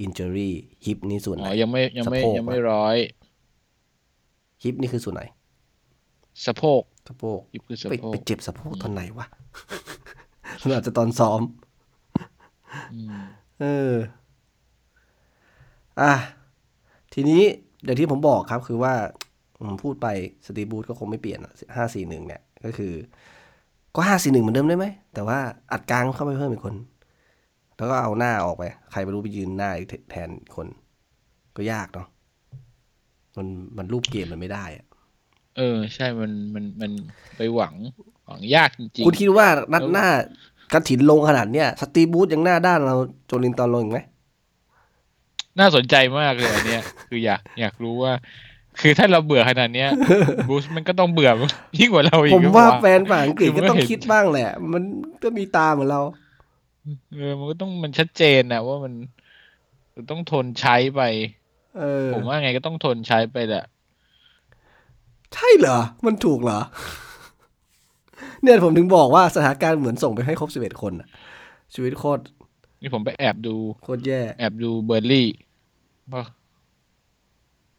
injury hip นี่ส่วนไหอ๋นอยังไม่ยังไม่สะโพกยังไม่อะร hip นี่คือส่วนไหน สะโพก สะโพก hip คือสะไปโพไปกเจ็บสะโพกตอนไหนวะอาจจะตอนซ้อมอืมเออ อะ ทีนี้อย่างที่ผมบอกครับคือว่า ผมพูดไปสตีบูธก็คงไม่เปลี่ยนห้าสี่หนึ่งเนี่ย ก็คือ ก็ห้าสี่หนึ่งเหมือนเดิมได้ไหม แต่ว่าอัดกลางเข้าไปเพิ่มอีกคน แล้วก็เอาหน้าออกไป ใครไม่รู้ไปยืนหน้าอีกแทนอีกคน ก็ยากเนาะมันมันรูปเกมมันไม่ได้อะเออ ใช่มันมันมันไปหวังหวังยากจริงคุณคิดว่านัดหน้ากันถินลงขนาดเนี้ยสตีบูธยังหน้าด้านเราโจลินตอนลงอีกไหมๆน่าสนใจมากเลยอันเนี้ย คืออยากอยากรู้ว่า คือถ้าเราเบื่อขนาดเนี้ยบรูซมันก็ต้องเบื่อยิ่งกว่าเราอีกผมหรือว่าเปล่แฟนฝั่งอังกฤษคือก็มันต้องเห็นคิดบ้างแหละ มันก็มีตาเหมือนเราเออมันก็ต้องมันชัดเจนนะว่ามันมันต้องทนใช้ไป เออ ผมว่าไงก็ต้องทนใช้ไปแหละ ใช่เหรอ มันถูกเหรอ เนี่ยผมถึงบอกว่าสถานการณ์เหมือนส่งไปให้ครบสิบเอ็ดคนอะชีวิตโคตร นี่ผมไปแอบดู โคตรแย่ แอบดูเบอร์ลี่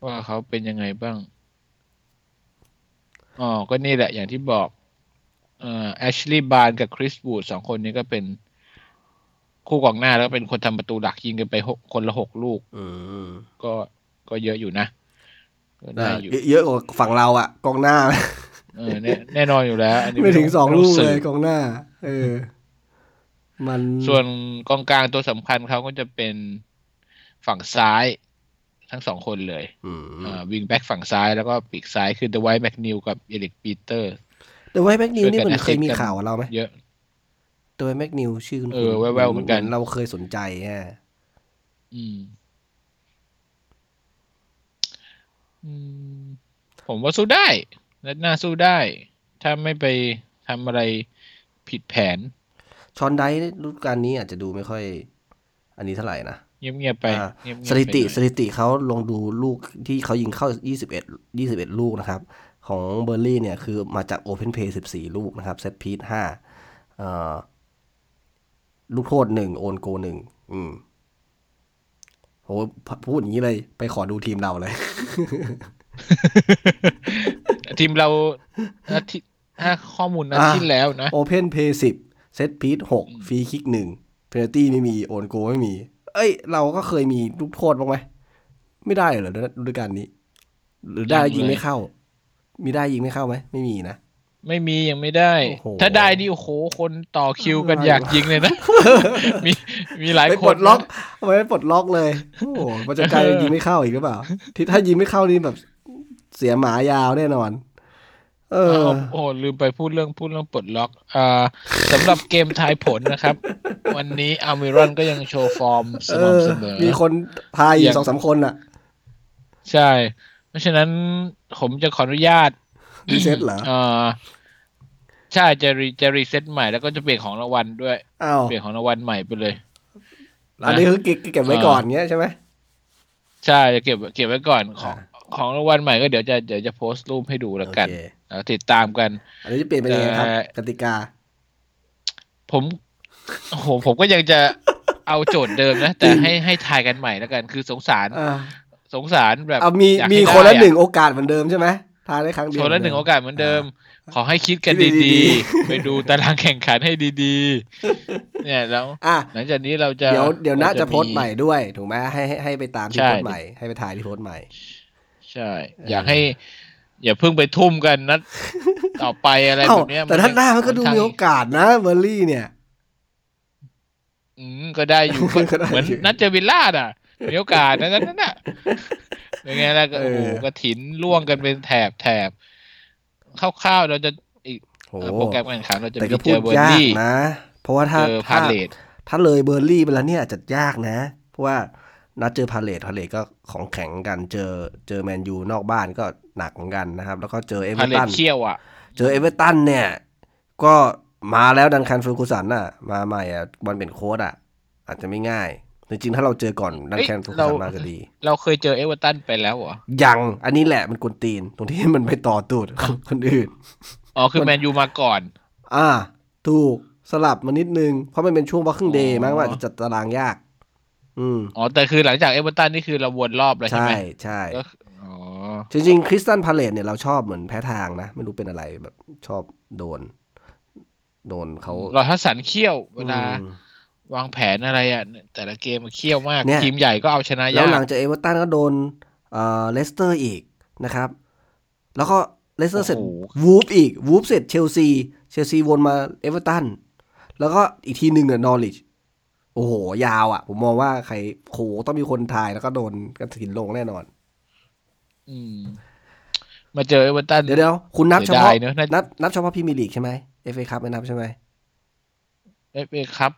ว่าว่าเขาเป็นยังไงบ้าง อ๋อ ก็นี่แหละอย่างที่บอกเอ่อแอชลีย์บาร์นกับคริสบูดสองคนนี้ก็เป็นคู่กองหน้าแล้วก็เป็นคนทำประตูหลักยิงกันไปหกคนละหกลูกอืมก็ก็เยอะอยู่นะก็ได้อยู่เยอะกว่าฝั่งเราอะกองหน้าเออแน่แน่นอนอยู่แล้ว อันนี้ไม่ถึงต้สองต้ลูกสืเลยบกองหน้า เออ มันส่วนกองกลางตัวสำคัญเขาก็จะเป็นฝั่งซ้าย ทั้งสองคนเลยอืมวิงแบ็กฝั่งซ้ายแล้วก็ปีกซ้ายคือเดว i ยแม n นิวกับเอริกปีเตอร์แต่ไว้แม็กนิวนี่ช่วยกันมันเคยมี assist กันข่าวกับเราไหมเยอะแต่ไว้แม็กนิวชื่อคุณเออแว่วๆเหมือนกันเราเคยสนใจแฮะอืมอืมผมว่าสู้ได้นัดหน้าสู้ได้ ถ้าไม่ไปทำอะไรผิดแผน ชอนไดฤดูกาลนี้อาจจะดูไม่ค่อย อันนี้เท่าไหร่นะเงียบๆไปอ่าเงียบๆสถิติไปหน่อยสถิติเขาลงดูลูกที่เขายิงเข้า 21 21 ลูกนะครับ ของเบอร์ลี่เนี่ยคือมาจาก Open Play 14 ลูกนะครับเซตพีท5เอ่อลูกโทษหนึ่งโอนโกหนึ่งอืมโหพูดอย่างนี้เลย ไปขอดูทีมเราเลย ทีมเราอาทิตย์ถ้าข้อมูลนัดที่แล้วนะโอเพนเพย์สิบเซตพีทหกฟรีคิกหนึ่งเพนตี้ไม่มี โอนโกไม่มี เอ้ย เราก็เคยมีลูกโทษบ้างไหมไม่ได้เหรอฤดูกาลนี้ หรือได้ยิงไม่เข้า มีได้ยิงไม่เข้าไหมไม่มีนะไม่มียังไม่ได้โอ้โหถ้าได้นี่โอ้โหคนต่อคิวกันอยากยิงเลยนะ มีมีหลายไปคปลนดล็อกทำไมไม่ปลดล็อกเลยโอ้โหมันจะกลายเป็นยิงไม่เข้าอีกหรือเปล่าที่ถ้ายิงไม่เข้านี่แบบเสียหมายาวแน่นอน เอเอออโอ้โหลืมไปพูดเรื่องพูดเรื่องปลดล็อก อ่าสำหรับเกมทายผลนะครับ วันนี้อัลมิรอนก็ยังโชว์ฟอร์มสเออม่ำเสมอ มีคนทายอยัยู่งสองสามคนอะ ใช่ เพราะฉะนั้นผมจะขออนุญาต reset เหรอเออใช่จะ re จะ reset ใหม่แล้วก็จะเปลี่ยนของรางวัลด้วยอ้าวเปลี่ยนของรางวัลใหม่ไปเลยอันนี้คือเก็บเก็บไว้ก่อนเงี้ยใช่ไหมใช่จะเก็บเก็บไว้ก่อนของอ่าของรางวัลใหม่ก็เดี๋ยวจะเดี๋ยวจะโพสต์รูปให้ดูแล้วกันโอเคแล้ว ติดตามกันอันนี้จะเปลี่ยนเป็นยังไงครับแต่กติกา ผมโอ้โหผมก็ยังจะเอาโจทย์เดิมนะ แต่ให้ให้ทายกันใหม่แล้วกัน คือสงสารอ่าสงสารแบบเอามีอยากมีให้คนละได้อหนึ่งโอกาสเหมือนเดิมใช่ไหมทายได้ครั้งเดียวคนละหนึ่งโอกาสเหมือนเดิม ขอให้คิดกันคิดดีดีๆๆไปดูตารางแข่งขันให้ดีๆ เนี่ยแล้วอะหลังจากนี้เราจะเดี๋ยวเดี๋ยวน่าราจะโพสต์ใหม่ด้วย ถูกไหมให้ให้ให้ไปตามที่ใช่โพสต์ใหม่ให้ไปถ่ายที่โพสต์ใหม่ ใช่ อยากให้ อย่าเพิ่งไปทุ่มกันนัดต่อไปอะไรเอ้าแบบเนี้ยแต่ท่านหน้ามันก็ดูค่อมีข้างโอกาสนะเบอร์ลี่เนี่ย อืมก็ได้อยู่ก็ได้เหมือนอยู่นัดเจอวิลล่าน่ะมีโอกาสนะนั่นน่ะเป็นไงล่ะก็เออโอ้โหกระถินล่วงกันเป็นแถบแถบคร่าวๆเราจะอีกโหโปรแกรมการแข่งขันเราจะแต่มีก็เจพูดอเบอร์ยากลี่นะ เพราะว่าถ้าเจอถ้าพาเลตถ้าเลยเบอร์ลี่ไปแล้วเนี่ยจะยากนะ เพราะว่า นัดเจอพาเลตพาเลตก็ของแข็งกันเจอเจอแมนยูนอกบ้านก็หนักเหมือนกันนะครับ แล้วก็เจอเอเวอพาร์เลตัตนเขี้ยวอะ เจอเอเวอร์ตันเนี่ย ก็มาแล้วดันคันเฟอร์กูสันน่ะ มาใหม่อะบอลเป็นโค้ดอะ อาจจะไม่ง่าย จริงๆ ถ้าเราเจอก่อนดันคันเฟอร์กูสันมาจะดี เราเคยเจอเอเวอร์ตันไปแล้วเหรอ ยังอันนี้แหละมันกวนตีน ตรงที่มันไปต่อตูดคนอื่น อ๋อคือแมนยูมาก่อน อ่า ถูกสลับมานิดนึง เพราะมันเป็นช่วงวัครึ่งเดย์อ๋อมั้งว่าจะจัดตารางยาก อืมอ๋อ แต่คือหลังจากเอเวอร์ตันนี่คือเราวนรอบเลยใช่ใช่ไหมใช่ก็อ๋อจริงๆคริสตันพาเลตเนี่ยเราชอบเหมือนแพ้ทางนะ ไม่รู้เป็นอะไรแบบชอบโดน โดนเขาเราทัศนเขี้ยวเวลาอืมวางแผนอะไรอะ แต่ละเกมมันเขี้ยวมากเนี่ยทีมใหญ่ก็เอาชนะแล้ยาวหลักงจากเอเวอร์ตันก็โดนเอ่อเลสเตอร์อีกนะครับ แล้วก็เลสเตอร์เสร็จโอ้โหวูฟอีกวูฟเสร็จเชลซีเชลซีวนมาเอเวอร์ตันแล้วก็อีกทีหนึ่งอะนอริช โอ้โห ยาวอะ ผมมองว่าใครโหต้องมีคนทายแล้วก็โดนกันถินลงแน่นอน อืม มาเจอเอเวอร์ตันเดี๋ยวเดี๋ยวคุณนับเฉเสียพาะดายเนอะน่านับนับเฉพาะพรีเมียร์ลีกใช่ไหมเอฟเอคัพไม่นับใช่ไหมเอฟเอครับ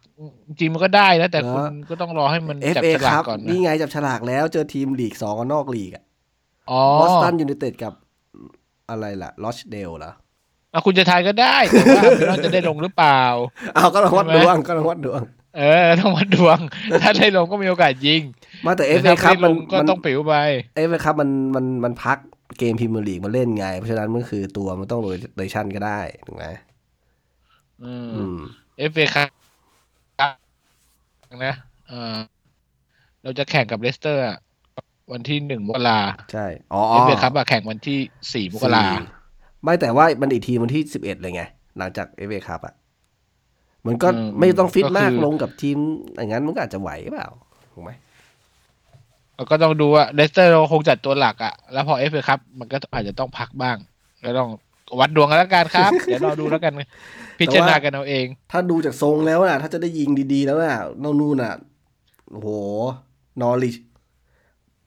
จริงๆมันก็ได้นะ แต่เหรอคุณก็ต้องรอให้มันเอฟจับเอฉลาคักพก่อนนะนี่ไงจับฉลากแล้วเจอทีมลีกสองกับนอกลีกอะอ๋อบอสตันยูไนเต็ดกับอะไรล่ะลอชเดลเหรออะคุณจะทายก็ได้แต่ว่าไม่รู้จะได้ลงหรือเปล่า เอาก็ลองวัดใช่ไหมดวงก็ลองวัดดวง เออต้องวัดดวง ถ้าได้ลงก็มีโอกาสยิง มาแต่เอแต่ฟเอถ้าคัไม่พลมันงก็มันต้องปิวไปเอฟเอคัพมันมันมันพักเกมพรีเมียร์ลีกมาเล่นไง เพราะฉะนั้นมันคือตัวมันต้องโรเดชั่นก็ได้ถูกไหมอืมอืมเอฟเอครับนะเออเราจะแข่งกับเลสเตอร์อะวันที่หนึ่งมกราใช่อ๋อเอฟเอครับอะแข่งวันที่สี่มกราสี่ไม่แต่ว่ามันอีกทีวันที่สิบเอ็ดเลยไง หลังจากเอฟเอคัพอะ มันก็ไม่ต้องฟิตมากลงกับทีมอย่างนั้นมันก็อาจจะไหวเปล่าถูกไหมแล้วก็ต้องดูว่าเลสเตอร์เราคงจัดตัวหลักอะแล้วพอเอฟเอคัพ มันก็อาจจะต้องพักบ้างก็ต้องวัดดวงกันแล้วกันครับ เดี๋ยวรอดูแล้วกัน พิจารณากันเอาเอง ถ้าดูจากทรงแล้วน่ะ ถ้าจะได้ยิงดีๆแล้วน่ะนอกนู่นน่ะโอ้โหนอริช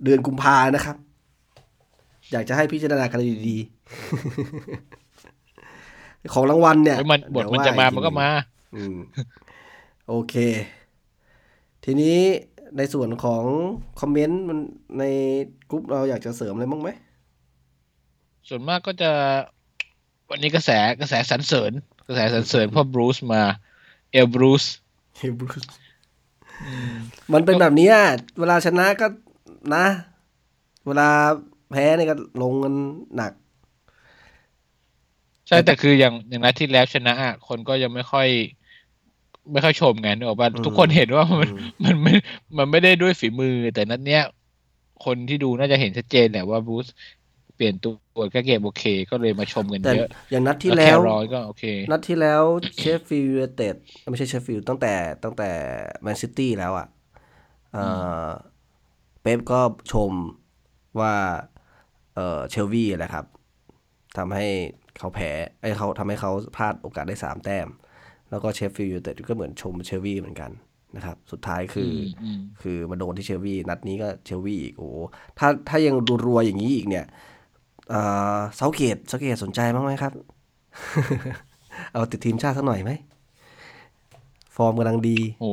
เดือนกุมภานะครับ อยากจะให้พิจารณากันดีๆ ของรางวัลเนี่ยเฮ้ยมันบทเดี๋ยวมันว่จะมาอีมันก็มา อืมโอเค ทีนี้ในส่วนของคอมเมนต์มันในกลุ่มเราอยากจะเสริมอะไรบ้างไหม ส่วนมากก็จะ วันนี้กระแสกระแสสรรเสริญ กระแสสรรเสริญเพราะบรูซมาเอลบรูซเฮ้ยบรูซมันเป็นแบบเนี้ยเวลาชนะก็นะ เวลาแพ้เนี่ยก็ลงกันหนัก ใช่แต่คืออย่างอย่างนัดที่แล้วชนะอะคนก็ยังไม่ค่อย ไม่ค่อยชมไงนึกออกป่ะอืมทุกคนเห็นว่ามันอืมมันไม่มันไม่ได้ด้วยฝีมือ แต่นัดเนี้ย คนที่ดูน่าจะเห็นชัดเจนแหละว่าบรูซปลี่ยนตัวก็เกมโอเค ก็เลยมาชมกันแต่เยอะ อย่างนัดที่แล้วแล้แควรอยก็โอเค นัดที่แล้วเชฟฟิลด์ยูไนเต็ดไม่ใช่เชฟฟิลด์ตั้งแต่ตั้งแต่แมนซิตี้แล้วอะเอ่อเป๊ปก็ชมว่าเอ่อเชลวีแหละครับทำให้เขาแพ้ไอ้ยเขาทำให้เขาพลาดโอกาสได้สามแต้ม แล้วก็เชฟฟิลด์ยูไนเต็ดก็เหมือนชมเชลวีเหมือนกันนะครับ สุดท้ายคืออมคือมาโดนที่เชลวีนัดนี้ก็เชลวีอีกโอ้โหถ้าถ้ายังรัวๆอย่างนี้อีกเนี่ยเอ่อเซาเกตเซาเกตสนใจบ้างไหมครับ เอาติดทีมชาติสักหน่อยไหม ฟอร์มกำลังดี โอ้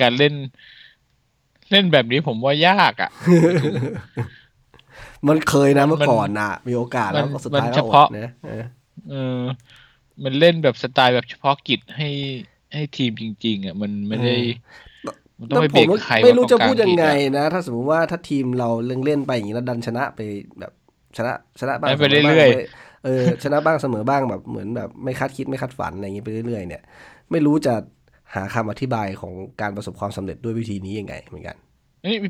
การเล่น เล่นแบบนี้ผมว่ายากอะ มันเคยนะมันเมื่อก่อนน่ะ มีโอกาสแล้วมันก็สุดมันท้ายเฉก็อพาะดนะเออเออ มันเล่นแบบสไตล์แบบเฉพาะกิจให้ให้ทีมจริง ๆ อะ มันไม่ได้ มันต้องไปแต่เบรผมกใครไม่รู้ว่าจะต้องพูดยังไงการผิอะนะ ถ้าสมมติว่าถ้าทีมเราเล่นเล่นๆไปอย่างนี้แล้วดันชนะไปแบบชนะชนะบ้างไปสมบ้างเรื่อยๆไปเออชนะบ้างเสมอบ้างแบบเหมือนแบบไม่คาดคิดไม่คาดฝันอะไรอย่างนี้ไปเรื่อยๆ เนี่ย ไม่รู้จะหาคำอธิบายของการประสบความสำเร็จด้วยวิธีนี้ยังไงเหมือนกันนี่มี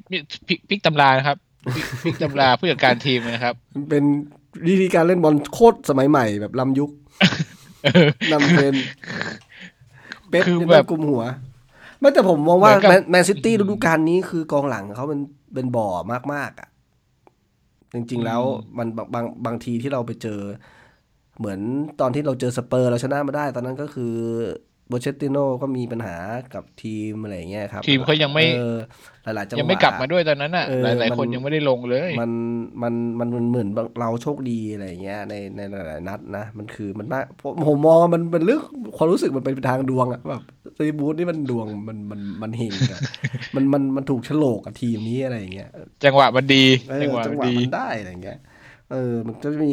พลิกพลิกตำรานะครับพลิกพลิกตำราผู้จัดการทีมนะครับมันเป็นวิธีการเล่นบอลโคตรสมัยใหม่แบบล้ำยุค นำเป็นเป๊ปคือนี่แบบกลุ่มหัวไม่แต่ผมมองว่าเหมือนกับแมนซิตี้ฤดูกาลนี้คือกองหลังเขาเป็นเป็นบ่อมากๆอะ จริง ๆ แล้วมันบางบางบางทีที่เราไปเจอ เหมือนตอนที่เราเจอสเปอร์เราชนะมาได้ ตอนนั้นก็คือ โปเช็ตติโนก็มีปัญหากับทีมอะไรอย่างเงี้ยครับ ทีมเขายังไม่ออหลายๆจังหวะยังไม่กลับมาด้วยตอนนั้นอะเออหลายมันๆคนยังไม่ได้ลงเลยมันมันมันมันเหมือนเราโชคดีอะไรอย่างเงี้ยในในหลายๆนัดนะ มันคือมันมากผมผมมองว่ามันเป็นเรื่องความรู้สึกมันเป็นทางดวงอะแบบซีบูธนี่มันดวงมันมันมันเฮงอะมันมันมันถูกโฉลกกับทีมนี้อะไรอย่างเงี้ยจังหวะมันดีเออจังหวะจัมังนหวะดีมันได้อะไรอย่างเงี้ยเออมันก็มี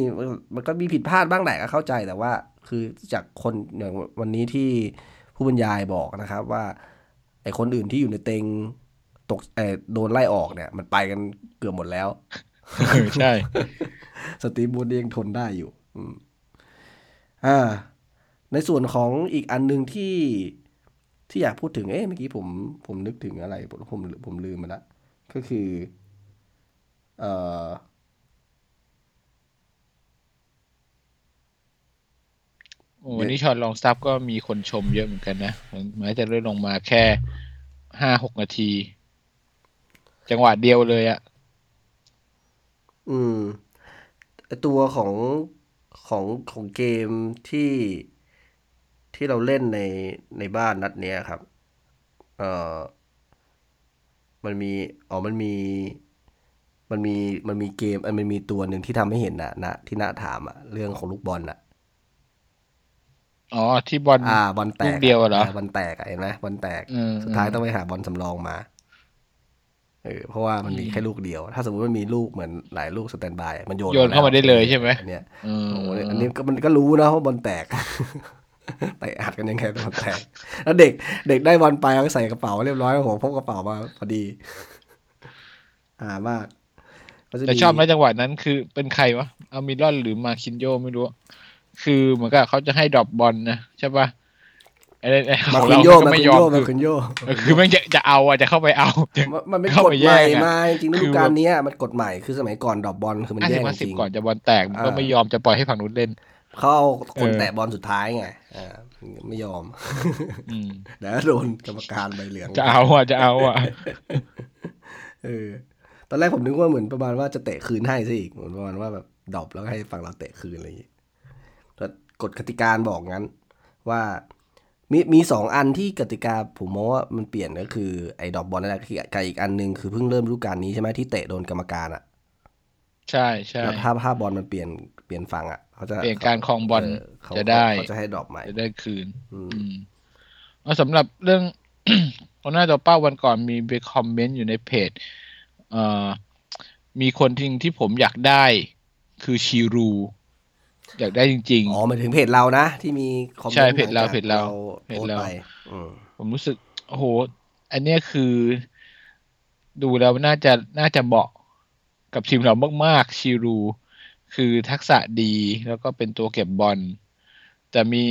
มันก็มีผิดพลาดบ้างแหละก็เข้าใจแต่ว่า คือจากคนอย่างวันนี้ที่ผู้บรรยายบอกนะครับว่าไอคนอื่นที่อยู่ในเต็งตกเออโดนไล่ออกเนี่ย มันไปกันเกือบหมดแล้วเออใช่ สตีฟบูธยังทนได้อยู่อืมอ่า ในส่วนของอีกอันหนึ่งที่ที่อยากพูดถึง เอ๊ะเมื่อกี้ผมผมนึกถึงอะไร ผมผมผมลืมมาละก็คือ เอ่อ โอ้วันนี้ช็อตลองซับก็มีคนชมเยอะเหมือนกันนะแม้จะเลื่อนลงมาแค่ห้าหกนาที จังหวะเดียวเลยอะอืมไอ้ตัวของของของเกมที่ที่เราเล่นในในบ้านนัดเนี้ยครับ เอ่อ มันมี อ๋อ มันมี มันมี มันมีเกมอ้ยมันมีตัวหนึ่งที่ทำให้เห็นนะนะ ที่น่าถามอะเรื่องของลูกบอลอะ อ๋อที่บอลอ่าบอลแตลูกกเดียวอะเหรอบอลแตกอะเห็นไหมบอลแตกอืมสุดท้ายต้องไปหาบอลสำรองมาเออเพราะว่ามันมีแค่ลูกเดียว ถ้าสมมติมันมีลูกเหมือนหลายลูกสแตนบาย มันโยนโยนเข้ามาได้เลยใช่ไหมอันเนี้ยอืมโอ้โหอันนี้ก็มันก็รู้นะว่าบอลแตกไปอัดกันยังไงบอลแตกแล้วเด็กเด็กได้บอลไปเอาใส่กระเป๋าเรียบร้อยโอ้โหพกกระเป๋ามาพอดีอ่ามากก็จะแต่มีชอบนะจังหวะนั้นคือเป็นใครวะอามิรอนหรือมาคินโยไม่รู้ คือเหมือนกับเขาจะให้ดรอปบอลนะใช่ปะไอ้ไอ้ขมาองคุเรานโยก็มาไม่คุยนอโยมมาคือคุนโยเออคือแม่งจะจะเอาอะจะเข้าไปเอา มันมันเป็นเข้ากฎไปใหแย่ม่งอะ มาจริงๆฤคืดูอกาลเนี้ยมันกฎใหม่คือสมัยก่อนดรอปบอลคือมันห้าแย่สิบงห้าจสิบริง ก่อนจะบอลแตกมันก็อ่า ไม่ยอมจะปล่อยให้ฝั่งนู้นเล่นเขาเอาคนเออ แตะบอลสุดท้ายไงอ่าไม่ยอม อืมเดี๋ยวโดนกรรมการใบเหลืองจะเอาอะจะเอาอะ เออตอนแรกผมนึกว่าเหมือนประมาณว่าจะเตะคืนให้ซะอีกเหมือนประมาณว่าแบบดรอปแล้วให้ฝั่งเราเตะคืนอะไรอย่างงี้แต่ กฎกติกาบอกงั้น ว่ามีมีสองอันที่กติกาผมมองว่ามันเปลี่ยนก็คือไอ้ drop ball นั่นแหละกับอีกอันหนึ่งคือเพิ่งเริ่มฤดูกาลนี้ใช่ไหมที่เตะโดนกรรมการอะ ใช่ใช่แล้วถ้าถ้าบอลมันเปลี่ยนเปลี่ยนฝั่งอะเขาจะเปลี่ยนการครองบอลเขาจะได้เขาจะให้ drop ใหม่จะได้คืนอืมอืมเอาสำหรับเรื่องคนหน้าตัวเป้าวันก่อนมีไปคอมเมนต์อยู่ในเพจเอ่อมีคนที่ที่ผมอยากได้ คือชีรู อยากได้จริงอ๋อหมายถึงเพจเรานะ ที่มีคอมเมนต์ใช่เพจเราหลังจกเพจเราโพสต์เพจเราไปอืมๆผมรู้สึกโอ้โห อันเนี้ยคือ ดูแล้วน่าจะน่าจะเหมาะกับทีมเรามากๆชีรู คือทักษะดีแล้วก็เป็นตัวเก็บบอลแต่มี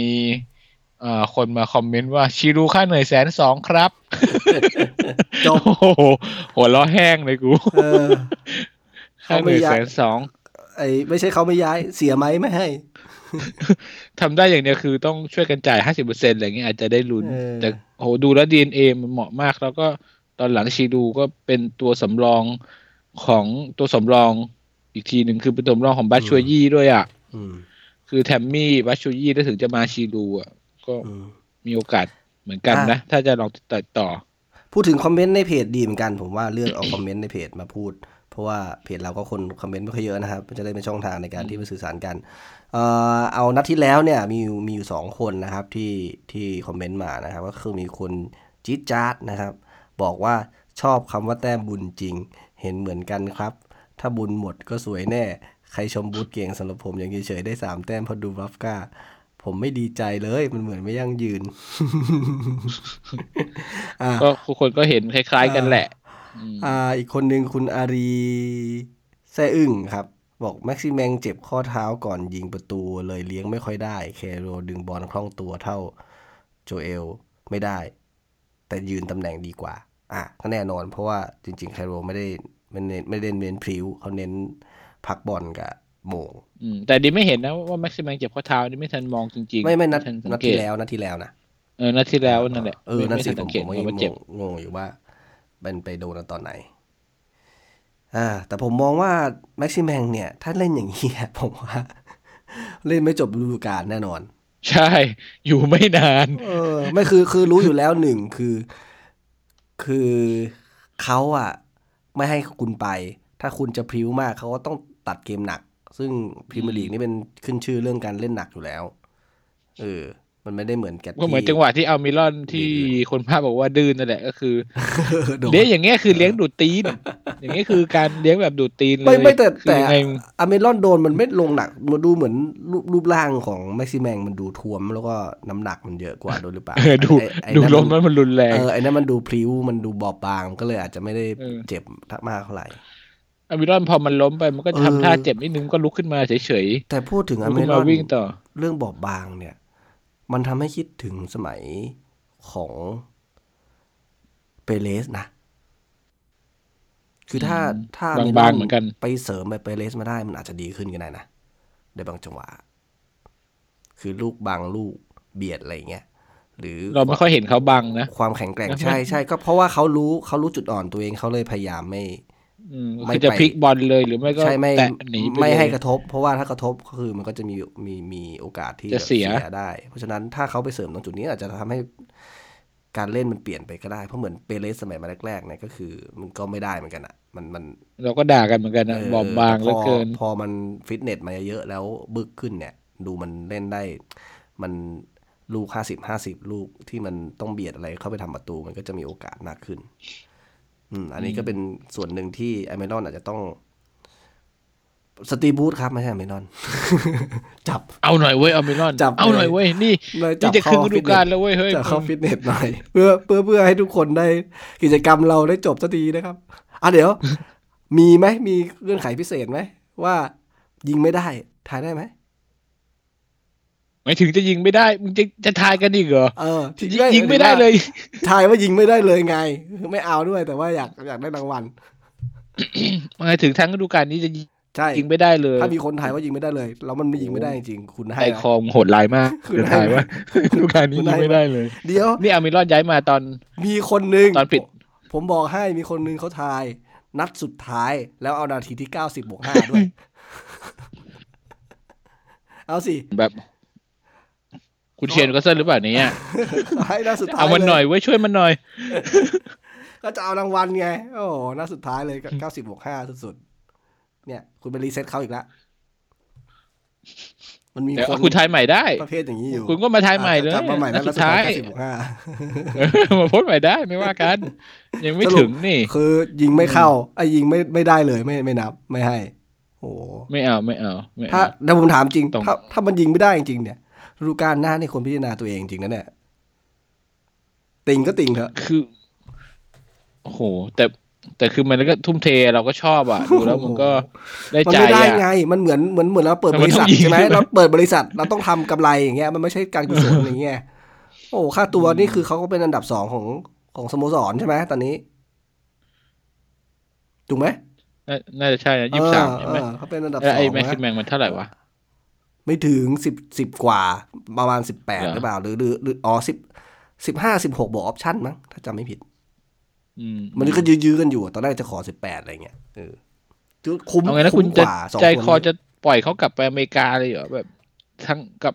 เอ่อคนมาคอมเมนต์ว่าชีรูค่าเหนื่อยแสนสองครับจบโอ้โหหัวล้อแห้งเลยกูเออค่าเหนื่อยเขาไม่อยากแสนสอง ไไอ้ไม่ใช่เขาไม่ย้ายเสียไหมไม่ให้ทำได้อย่างเดียวคือต้องช่วยกันจ่ายห้าสิบเปอร์เซ็นต์อะไรเงี้ยอาจจะได้ลุ้นเออแต่โหดูแล้ว DNA มันเหมาะมาก แล้วก็ตอนหลังชีดูก็เป็นตัวสำรองของตัวสำรองอีกทีหนึ่งคือเป็นตัวสำรองของบัชชัวยี่ด้วยอะอืมคือแทมมี่บัชชัวยี่ถ้าถึงจะมาชีดูอะก็อืมมีโอกาสเหมือนกันอะนะ ถ้าจะลองติดต่อ พูดถึงคอมเมนต์ในเพจดีเหมือนกัน ผมว่าเลือกเอาคอมเมนต์ในเพจมาพูด เพราะว่าเพจเราก็คนคอมเมนต์ไม่ค่อยเยอะนะครับมันจะได้เป็นช่องทางในการที่ไปสื่อสารกันเอ่อเอานัดที่แล้วเนี่ยมีอยู่มีอยู่สองคนนะครับที่ที่คอมเมนต์มานะครับ ก็คือมีคนจี๊ดจ๊าดนะครับ บอกว่าชอบคำว่าแต้มบุญจริง เห็นเหมือนกันครับ ถ้าบุญหมดก็สวยแน่ ใครชมบูธเก่งสำหรับผมอย่างเฉยๆได้สามแต้มเพอดูบัฟก้าผมไม่ดีใจเลยมันเหมือนไม่ยั่งยืนอ่าก็ทุกคนก็เห็นคล้าย ๆ กันแหละ อืมอ่าอีกคนหนึ่งคุณอารีแซ่อึ้งครับ บอกแม็กซิแมงเจ็บข้อเท้าก่อนยิงประตูเลยเลี้ยงไม่ค่อยได้ เคโรดึงบอลคล่องตัวเท่าโจเอลไม่ได้ แต่ยืนตำแหน่งดีกว่า อะก็แน่นอน เพราะว่าจริง ๆ เคโรไม่ได้ไม่เน้นไม่ได้เน้นพริ้วเขาเน้นพักบอลกับโมงอืมแต่ดีไม่เห็นนะว่าแม็กซิมังเจ็บข้อเท้านี่ไม่ทันมองจริง ๆ ไม่ไม่นัดทัสังนัดเกที่ตแล้วนัดที่แล้วนะเออนัดที่แล้วนั่นแหละเออนั่นสิไม่ผทัมสังเกผตมก็ยังว่างเจ็บงงงอยู่ว่า เป็นไปโดนตอนไหนอ่าแต่ผมมองว่าแม็กซิแมงเนี่ยถ้าเล่นอย่างนี้ผมว่า เล่นไม่จบฤดูกาลแน่นอน ใช่ อยู่ไม่นาน เออ ไม่คือคือรู้อยู่แล้วหนึ่งคือ คือเขาอะไม่ให้คุณไป ถ้าคุณจะพริ้วมากเขาก็ต้องตัดเกมหนัก ซึ่งพรีเมียร์ลีกนี่เป็นขึ้นชื่อเรื่องการเล่นหนักอยู่แล้ว เออ มันไม่ได้เหมือนแกตก็เหมือนจังหวะที่เอามิลอนที่คนภาพบอกว่าดื้อนั่นแหละก็คือโดนเลี้ยงอย่างเงี้ยคือเลี้ยงดูดตีน อย่างเงี้ยคือการเลี้ยงแบบดูดตีนเลยไม่ไม่แต่คือแต่ยังไงอเมรอนโดนมันไม่ลงหนักมันดูเหมือนรูปรูปร่างของแม็กซิแมงมันดูท้วมแล้วก็น้ำหนักมันเยอะกว่าโดนหรือเปล่าเออดูไอ้ไอ้ดูนั่นลมแล้วมันรุนแรงเออไอ้นั่นมันดูพลิ้วมันดูบอบบางก็เลยอาจจะไม่ได้เออเจ็บมากเท่าไหร่อามิลอนพอมันล้มไปมันก็เออทำท่าเจ็บนิดนึงก็ลุกขึ้นมาเฉยแต่พูดถึงๆอลุกเมขึ้นรมาอนวิ่งต่อเรื่องบอบบางเนี่ย มันทำให้คิดถึงสมัยของเปเรสนะ คือถ้าอืมถ้าอเมรบาองนๆเหมือนกัน ไปเสริมแบบเปเรสมาได้มันอาจจะดีขึ้นก็ได้นะในบางจังหวะ คือลูกบางลูกเบียดอะไรเงี้ยหรือเราไม่ค่อยเห็นเขาบังนะ ความแข็งแกร่งนะใช่ใช่ก็เพราะว่าเขารู้เขารู้จุดอ่อนตัวเองเขาเลยพยายามไม่อืม ไม่คือจะไปพลิกบอลเลยหรือไม่ก็ใช่ไม่แตะหนีไปไม่ให้เลยกระทบ เพราะว่าถ้ากระทบก็คือมันก็จะมีมีมีโอกาสที่จะเสียได้ เพราะฉะนั้นถ้าเขาไปเสริมตรงจุดนี้อาจจะทำให้การเล่นมันเปลี่ยนไปก็ได้ เพราะเหมือนเปเรสสมัยมาแรกๆเนี่ยก็คือ มันก็ไม่ได้เหมือนกันอะ มันมัน เราก็ด่ากันเหมือนกันนะเบอบบางเหลืแต่อพอเกิน พอมันฟิตเนสมาเยอะๆแล้วบึกขึ้นเนี่ย ดูมันเล่นได้ มันลูกห้าสิบห้าสิบลูกที่มันต้องเบียดอะไรเข้าไปทำประตูมันก็จะมีโอกาสมากขึ้น อืมอันนี้ก็เป็นส่วนหนึ่งที่ไอเมรอนอาจจะต้องสตีบูธครับไม่ใช่ไอเมรอน จับเอาหน่อยเว้ยเอามิลอนจับเอาหน่อยเลยเว้ยนี่เลยนี่จะครึ่งฤดูกาลแล้วเว้ยเฮ้ยจะเข้าฟิตเนสหน่อย เพื่อเพื่อเพื่อให้ทุกคนได้กิจกรรมเราได้จบสักทีนะครับอะเดี๋ยว มีไหมมีเงื่อนไขพิเศษไหมว่า ยิงไม่ได้ทายได้ไหม หมายถึงจะยิงไม่ได้ มึงจะจะทายกันอีกเหรอเออยิงยิงไม่ได้เลยทายว่ายิงไม่ได้เลยไง ไม่เอาด้วยแต่ว่าอยากอยากได้รางวัลหมายถึงทั้งฤดูกาลนี้จะใช่ยิงไม่ได้เลย ถ้ามีคนทายว่ายิงไม่ได้เลยแล้วมันไม่ยิงไม่ได้จริงๆคุณให้ไอนะคอมโหดร้ายมากคุณจะให้ทายว่าฤดูกาลนี้คุณยิให้งไม่ได้เลย เดี๋ยวนี่อามิลอนย้ายมาตอน มีคนหนึ่งตอนปิด ผมบอกให้มีคนหนึ่งเขาทาย นัดสุดท้าย แล้วเอานาทีที่เก้าสิบบวกห้าด้วย เอาสิแบบ คุณเชียนก็เซนหรือเปล่าเนี่ยให้นัดสุดท้ายเอามันหน่อยลไว้ยช่วยมันหน่อย ก็จะเอารางวัลไง โอ้โหนัดสุดท้ายเลยเก้าสิบบวกห้าสุดๆ เนี่ย คุณไปรีเซ็ตเขาอีกแล้วมันมีเดี๋ยวคนคุณทายใหม่ได้ ประเภทอย่างนี้อยู่ คุณก็มาทายใหม่เลยกลับมาใหม่นันัดดสุสุดดท้าท้ายยเก้าสิบบวกห้าเออมาโพสต์ใหม่ได้ไม่ว่ากัน ยังไม่สรุปถึงนี่ คือยิงไม่เข้าไอ้ยิงไม่ไม่ได้เลยไม่ไม่นับไม่ให้ โอ้โหไม่เอาไม่เอาไม่ถ้าเอาเดี๋ยวผมถามจริงตรงถ้าถ้ามันยิงไม่ได้จริงๆเนี่ย ฤดูกาลหน้านี่คนพิจารณาตัวเองจริงนะเนี่ยติงก็ติงเถอะ คือโอ้โห แต่แต่คือมันก็ทุ่มเทเราก็ชอบอะดูแล้วมันก็ได้มันใจไม่ได้อะไง มันเหมือนเหมือนเหมือนเราเปิดแต่บมันริษัทต้องยิงใช่ไหมใช่ไหมเราเปิดบริษัทเราต้องทำกำไรอย่างเงี้ยมันไม่ใช่การกุศลอย่างเงี้ยโอ้ค่าตัวนี่คือเขาก็เป็นอันดับสองของของสโมสรใช่ไหมตอนนี้ถูกไหมน่าน่าจะใช่นะยี่สิบสามใช่ไหมเออเขาเป็นอันดับแล้วสอไอ้งแม็กซินะแมงมันเท่าไหร่วะ ไม่ถึงสิบสิบกว่าประมาณสิบแปดเหรอหรือเปล่าหรือหรือหรืออ๋อสิบสิบห้าสิบหกบวกออปชั่นมั้งถ้าจำไม่ผิดอืมมันก็ยื้อๆกันอยู่ ตอนแรกจะขอสิบแปดอะไรเงี้ยเออคุ้มเอาไงนะคุ้คุมณกจะว่าสองใจคนคอนี้จะปล่อยเขากลับไปอเมริกาเลยเหรอแบบทั้งกับ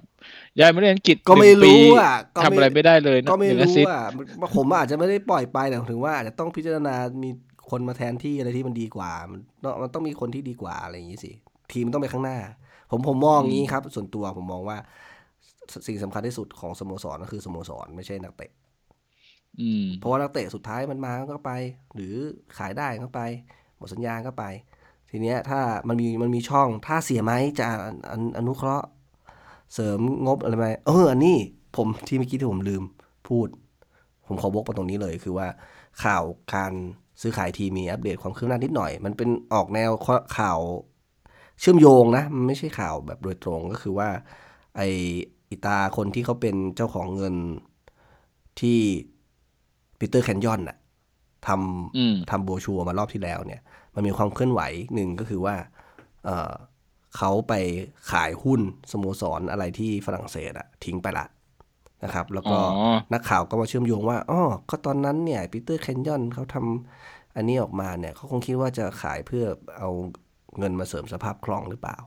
ย้ายมาเรียนอังกฤษก็ไม่หนึ่งปีรู้อะก็ทำอะไรไม่ได้เลยนะก็ไม่หนึ่งอารู้ทิตย์อะมันผมอาจจะไม่ได้ปล่อยไปแต่ถึงว่าอาจจะต้องพิจารณามีคนมาแทนที่อะไรที่มันดีกว่า มันต้องมันต้องมีคนที่ดีกว่าอะไรอย่างนี้สิ ทีมมันต้องไปข้างหน้า ผมผมมองอย่างนี้ครับส่วนตัวผมมองว่าสสิ่งสำคัญที่สุดของสโมสรก็คือสโมสรไม่ใช่นักเตะอืมเพราะว่านักเตะสุดท้ายมันมาก็ไป หรือขายได้ก็ไปหมดสัญญาก็ไป ทีเนี้ยถ้ามันมีมันมีช่องถ้าเสียไหมจะอออนุเคราะห์ เสริมงบอะไรไหมเอออันนี้ผมที่เมื่อกี้ที่ผมลืมพูด ผมขอบกมาตรงนี้เลยคือว่าข่าวการซื้อขายทีมมีอัปเดตความคืบหน้านิดหน่อย มันเป็นออกแนวข่าว เชื่อมโยงนะมันไม่ใช่ข่าวแบบโดยตรงก็คือว่า ไออิตาคนที่เขาเป็นเจ้าของเงินที่ปีเตอร์แคนยอนน่ะทอืมำทำโบรชัวร์มารอบที่แล้วเนี่ย มันมีความเคลื่อนไหวหนึ่งก็คือว่าเอ่อเขาไปขายหุ้นสโมสรอะไรที่ฝรั่งเศสอะทิ้งไปละนะครับ แล้วก็อ๋อนักข่าวก็มาเชื่อมโยงว่าอ๋อก็ตอนนั้นเนี่ยปีเตอร์แคนยอนเขาทำอันนี้ออกมาเนี่ยเขาคงคิดว่าจะขายเพื่อเอา เงินมาเสริมสภาพคล่องหรือเปล่า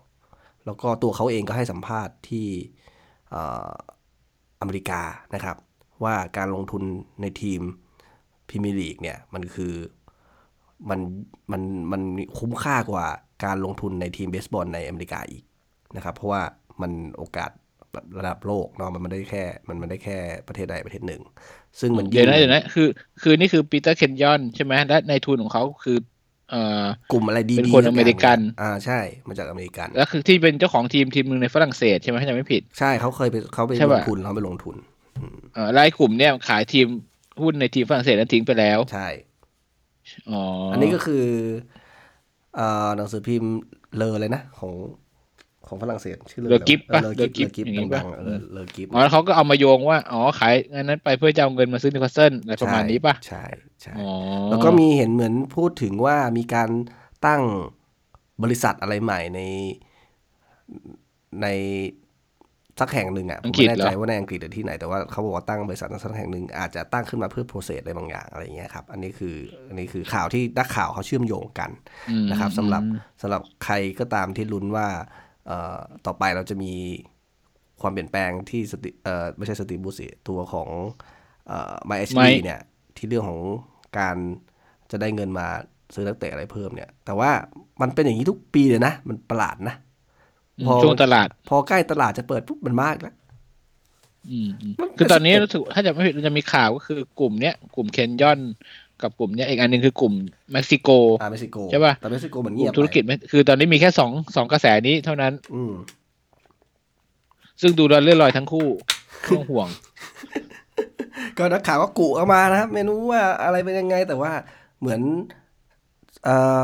แล้วก็ตัวเขาเองก็ให้สัมภาษณ์ที่อเมริกานะครับ ว่าการลงทุนในทีมพรีเมียร์ลีกเนี่ยมันคือมันมันมันคุ้มค่ากว่าการลงทุนในทีมเบสบอลในอเมริกาอีกนะครับเพราะว่ามันโอกาสระดับโลกเนาะมันไม่ได้แค่ มันไม่ได้แค่ประเทศใดประเทศหนึ่ง ซึ่งมันเดี๋ยวนะงเดี๋ยวนะคือ คือนี่คือปีเตอร์เคนยอนใช่ไหมและในทุนของเขาคือ กลุ่มอะไรดีๆเป็นคนสัย่างอเมริกันยอ่าใช่มาจากอเมริกัน แล้วคือที่เป็นเจ้าของทีมทีมหนึ่งในฝรั่งเศสใช่ไหมถ้าจำไม่ผิด ใช่เขาเคยไปเขาไปใช่ลปะงทุนเขาไปลงทุนเอ่อไล่กลุ่มเนี่ยขายทีมหุ้นในทีมฝรั่งเศสนั้นทิ้งไปแล้ว ใช่อ๋ออัอันนี้ก็คือเอ่อหนังสือพิมพ์เลอเลยนะของ ของฝรั่งเศสชื่อเลอกิฟปะเลอเลอกิกิฟฟเลอกิฟอย่างงี้ดัปะงๆเออเลอกิฟอ๋อแล้วเขาก็เอามาโยงว่า อ๋อ ขายอันนั้นไปเพื่อจะเอาเงินมาซื้อนิวคาสเซิลอะไรประมาณนี้ป่ะ ใช่ใช่อ๋อแล้วก็มีเห็นเหมือนพูดถึงว่ามีการตั้งบริษัทอะไรใหม่ในในสักแห่งหนึ่งอะผมไม่แน่ใจว่าในอังกฤษหรือที่ไหนแต่ว่าเขาบอกว่าตั้งบริษัทสักแห่งหนึ่งอาจจะตั้งขึ้นมาเพื่อโปรเซสอะไรบางอย่างอะไรอย่างเงี้ยครับอันนี้คืออันนี้คือข่าวที่นักข่าวเขาเชื่อมโยงกันอืมนะครับสำหรับสำหรับใครก็ตามที่ลุ้นว่าเอ่อ ต่อไปเราจะมีความเปลี่ยนแปลงที่สติเอ่อไม่ใช่สติบูสิตัวของเอ่อมาเอชไม่เนี่ย ที่เรื่องของการจะได้เงินมาซื้อนักเตะอะไรเพิ่มเนี่ย แต่ว่ามันเป็นอย่างนี้ทุกปีเลยนะ มันประหลาดนะพอช่วงตลาด พอใกล้ตลาดจะเปิดปุ๊บมันมากแล้วอืมอืมมันคือตอนนี้เป็นรู้สึกถ้าจะไม่ผิดมันจะมีข่าวก็คือกลุ่มเนี้ย กลุ่มเคนยอน กับกลุ่มเนี้ยอีกอันหนึ่งคือกลุ่มเม็กซิโกอ่าเม็กซิโกใช่ปะแต่เม็กซิโกมันกเงีลุ่ยมบธุรกิจไปไม่คือตอนนี้มีแค่สองสองกระแสนี้เท่านั้น อืมซึ่งดูแล้วเลื่อนลอยทั้งคู่ไม่ต้องห่วง ก็นักข่าวก็กุออกมานะครับ ไม่รู้ว่าอะไรเป็นยังไง แต่ว่าเหมือนเอ่อ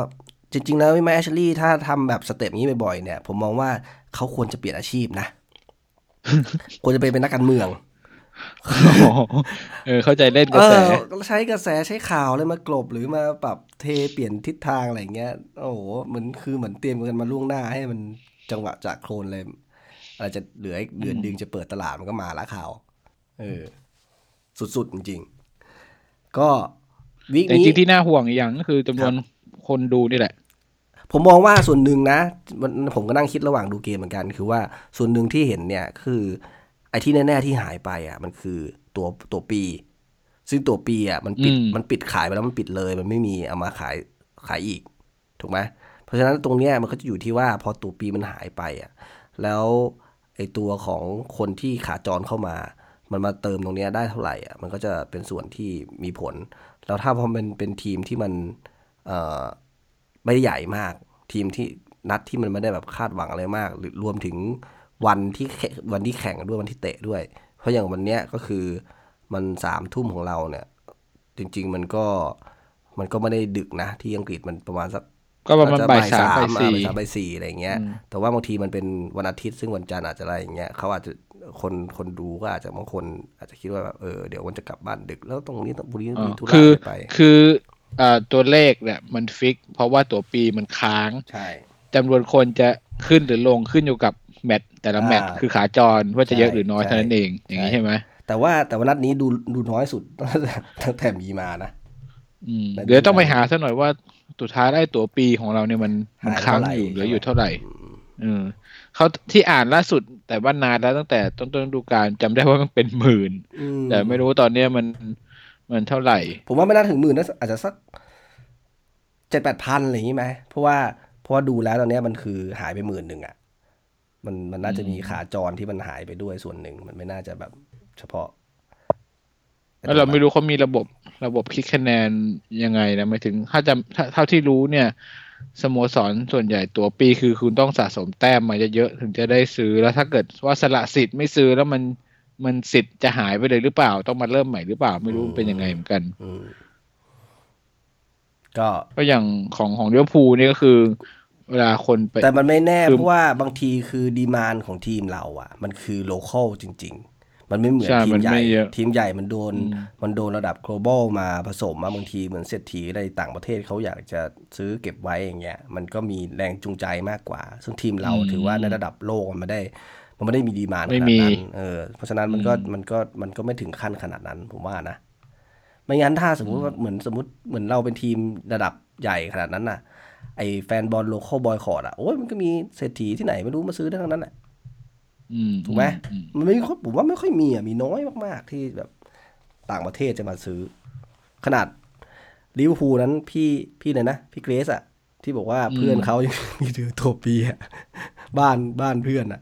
จริง ๆ แล้วแม่แอชลี่ถ้าทำแบบสเต็ปนี้บ่อยๆเนี่ย ผมมองว่าเขาควรจะเปลี่ยนอาชีพนะ ควรจะไปเป็นนักการเมือง เออ เข้าใจเล่นกเอระแสอใช้กระแสใช้ข่าวอะไรมากลบหรือมาปรับเทเปลี่ยนทิศทางอะไรอย่างเงี้ย โอ้โหเหมือนคือเหมือนเตรียมกันมาล่วงหน้าให้มันจังหวะจากโครนเลยอะไรจะเหลืออีกเดือนดึงจะเปิดตลาดมันก็มาละข่าว เออ สุดๆจริงๆก็วิกแต่จนี้ริงๆที่น่าห่วงอีกอย่างก็คือจำนวนคนดูนี่แหละผมมองว่าส่วนหนึ่งนะมันผมก็นั่งคิดระหว่างดูเกมเหมือนกัน คือว่าส่วนหนึ่งที่เห็นเนี่ยคือ ไอ้ที่แน่ ๆ ที่หายไปอะ มันคือตัวตัวปี ซึ่งตัวปีอะมันปิดอืมมันปิดขายไปแล้วมันปิดเลย มันไม่มีเอามาขายขายอีก ถูกไหมเพราะฉะนั้นตรงเนี้ยมันก็จะอยู่ที่ว่าพอตัวปีมันหายไปอะ แล้วไอ้ตัวของคนที่ขาจรเข้ามา มันมาเติมตรงเนี้ยได้เท่าไหร่อะ มันก็จะเป็นส่วนที่มีผล แล้วถ้าพอมันเป็นทีมที่มันเอ่อไม่ได้ใหญ่มาก ทีมที่นัดที่มันไม่ได้แบบคาดหวังอะไรมาก หรือรวมถึง วันที่แข่งวันที่แข่งด้วยวันที่เตะด้วย เพราะอย่างวันเนี้ยก็คือมันสามทุ่มของเราเนี่ย จริง ๆ มันก็มันก็ไม่ได้ดึกนะ ที่อังกฤษมันประมาณสักก็ประมาณอจจะบ่ายสามบ่ายอะสี่บ่ายสามบ่ายสี่อะไรอย่างเงี้ย แต่ว่าบางทีมันเป็นวันอาทิตย์ซึ่งวันจันทร์อาจจะอะไรอย่างเงี้ยเขาอาจจะคนคนดูก็อาจจะบางคน อาจจะคิดว่าแบบเออเดี๋ยววันจะกลับบ้านดึกแล้วตรงนี้ต้องบุรีอ๋อมีธุระคืออะไรไปคือเอ่อตัวเลขเนี่ยมันฟิก เพราะว่าตัวปีมันค้าง ใช่จำนวนคนจะขึ้นหรือลงขึ้นอยู่กับ แมตช์แต่ละแมตช์อ่าคือขาจรว่าจะเยอะหรือน้อยใช่เท่านั้นเองอย่างนี้ใช่ใช่ไหมแต่ว่าแต่ว่านัดนี้ดูดูน้อยสุดตั้งแต่มีมานะอืมแต่เดี๋ยวต้องไปหาซะหน่อยว่าสุดท้ายได้ตัวปีของเราเนี่ยมันมันหายค้างเท่าไหร่อยู่เหลืออยู่เท่าไหร่อืมเออเขาที่อ่านล่าสุดแต่ว่านานแล้วตั้งแต่ต้นต้นฤดูกาลจำได้ว่ามันเป็นหมื่นอืมแต่ไม่รู้ตอนเนี้ยมันมันเท่าไหร่ ผมว่าไม่น่าถึงหมื่นนะอาจจะสักเจ็ดแปดพันอะไรอย่างนี้ไหมเพราะว่าเพราะว่าดูแล้วตอนเนี้ยมันคือหายไปหมื่นหนึ่งอะ มันมันน่าจะมีขาจรที่มันหายไปด้วยส่วนหนึ่ง มันไม่น่าจะแบบเฉพาะแล้วเราไม่รู้เขามีระบบระบบคิดคะแนนยังไงนะหมายถึงถ้าจำถ้าเท่าที่รู้เนี่ยสโมสรส่วนใหญ่ตัวปีคือคุณต้องสะสมแต้มมาเยอะๆถึงจะได้ซื้อแล้วถ้าเกิดว่าสละสิทธิ์ไม่ซื้อแล้วมันมันสิทธิ์จะหายไปเลยหรือเปล่า ต้องมาเริ่มใหม่หรือเปล่าไม่รู้มันเป็นยังไงเหมือนกันอืมก็ก็อย่างของของเลี้ยวภูลนี่ก็คือ เวลาคนไป แต่มันไม่แน่คือเพราะว่าบางทีคือดีมานของทีมเราอะ มันคือโลเคอลจริง ๆ มันไม่เหมือนใช่ทีมัมนใหญ่ไม่เยอะทีมใหญ่มันโดนอืมมันโดนระดับ global มาผสมมาบางทีเหมือนเศรษฐีในต่างประเทศเขาอยากจะซื้อเก็บไว้อย่างเงี้ย มันก็มีแรงจูงใจมากกว่า ซึ่งทีมเราถือว่าในระดับโลกมันไม่ได้มันไม่ได้มีดีมานขไม่นาดมีนั้นเออเพราะฉะนั้นมันก็มันก็มันก็ไม่ถึงขั้นขนาดนั้นผมว่านะไม่งั้นถ้าสมมุติว่าเหมือนสมมติเหมือนเราเป็นทีมระดับใหญ่ขนาดนั้นน่ะ ไอแฟนบอล local boycott อะโอ้ยมันก็มีเศรษฐีที่ไหนไม่รู้มาซื้อได้ทั้งนั้นแหละอืมถูกไหมอืมมันไม่ค่อยผมว่าไม่ค่อยมีอะมีน้อยมากๆ ที่แบบต่างประเทศจะมาซื้อ ขนาดลิเวอร์พูลนั้นพี่พี่เลยนะ พี่เกรซอะ ที่บอกว่าเพื่อนเขายังมีถือตั๋วปีอะบ้านบ้านเพื่อนอะ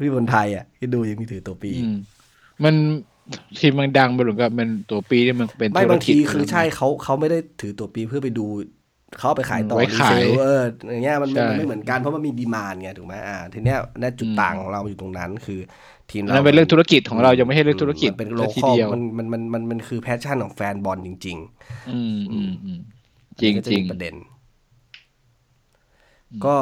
พี่คนไทยอะที่ดูยังมีถือตั๋วปีอืมมันทีมมันดังไปหรือกับมันตั๋วปีนี่มันเป็นไม่ธุรกิจบางทีคือใช่เขาเขาไม่ได้ถือตั๋วปีเพื่อไปดู เขาเอาไปขายต่อไว้ขายเซลเอออย่างเงี้ยมันใช่มันไม่เหมือนกันเพราะมันมี demand ไงถูกไหมอ่าทีเนี้ยนั่นจุดต่างของเราอยู่ตรงนั้นคือทีมอันเรานั้นเป็นเรื่องธุรกิจของเรายังไม่ใช่เรื่องธุรกิจมันเป็น local ทีเดียวมันมันมันมันมันคือ passion ของแฟนบอลจริงอืมอืมอืมๆจริงมันก็จริงมีประเด็น ก็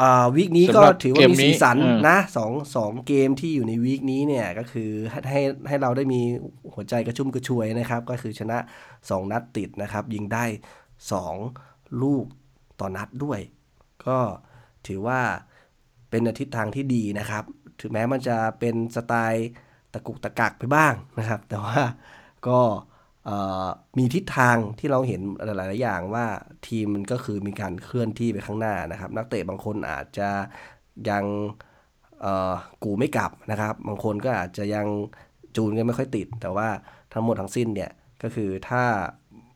อ่า week นี้ก็สำหรับถือว่ามีเกมนี้สีสันเออนะสองสองเกมที่อยู่ใน week นี้เนี่ย ก็คือให้ให้ให้เราได้มีหัวใจกระชุ่มกระชวยนะครับ ก็คือชนะสองนัดติดนะครับ ยิงได้ สองลูกต่อนัดด้วย ก็ถือว่าเป็นทิศทางที่ดีนะครับ ถึงแม้มันจะเป็นสไตล์ตะกุกตะกักไปบ้างนะครับ แต่ว่าก็มีทิศทางที่เราเห็นหลาย ๆ อย่างว่าทีมมันก็คือมีการเคลื่อนที่ไปข้างหน้านะครับ นักเตะบางคนอาจจะยังกูไม่กลับนะครับ บางคนก็อาจจะยังจูนกันไม่ค่อยติด แต่ว่าทั้งหมดทั้งสิ้นเนี่ยก็คือถ้า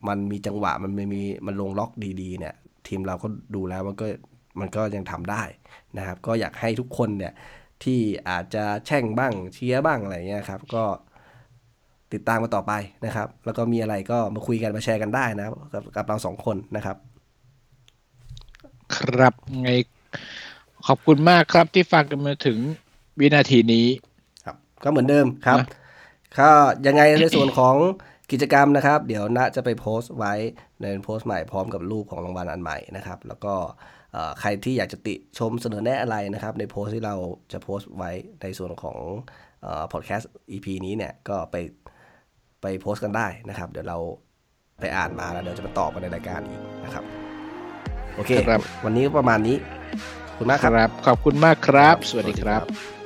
มันมีจังหวะมันไม่มีมันลงล็อกดีๆเนี่ยทีมเราก็ดูแล้วมันก็มันก็ยังทำได้นะครับ ก็อยากให้ทุกคนเนี่ยที่อาจจะแช่งบ้างเชียร์บ้างอะไรเงี้ยครับ ก็ติดตามมาต่อไปนะครับ แล้วก็มีอะไรก็มาคุยกันมาแชร์กันได้นะครับกับกับเราสองคนนะครับ ครับไงขอบคุณมากครับที่ฟังกันมาถึงวินาทีนี้ ครับ ก็เหมือนเดิมครับนะก็ยังไงในส่วนของ กิจกรรมนะครับ เดี๋ยวณจะไปโพสต์ไว้ในโพสต์ใหม่พร้อมกับรูปของรางวัลอันใหม่นะครับ แล้วก็เอ่อใครที่อยากจะติชมเสนอแนะอะไรนะครับ ในโพสต์ที่เราจะโพสต์ไว้ในส่วนของพอดแคสต์ EP นี้เนี่ยก็ไปไปโพสต์กันได้นะครับ เดี๋ยวเราไปอ่านมาแล้วเดี๋ยวจะมาตอบกันในรายการอีกนะครับ โอเคครับวันนี้ก็ประมาณนี้ขอบคุณมากคครับรับ ขอบคุณมากครับ สวัสดีครับ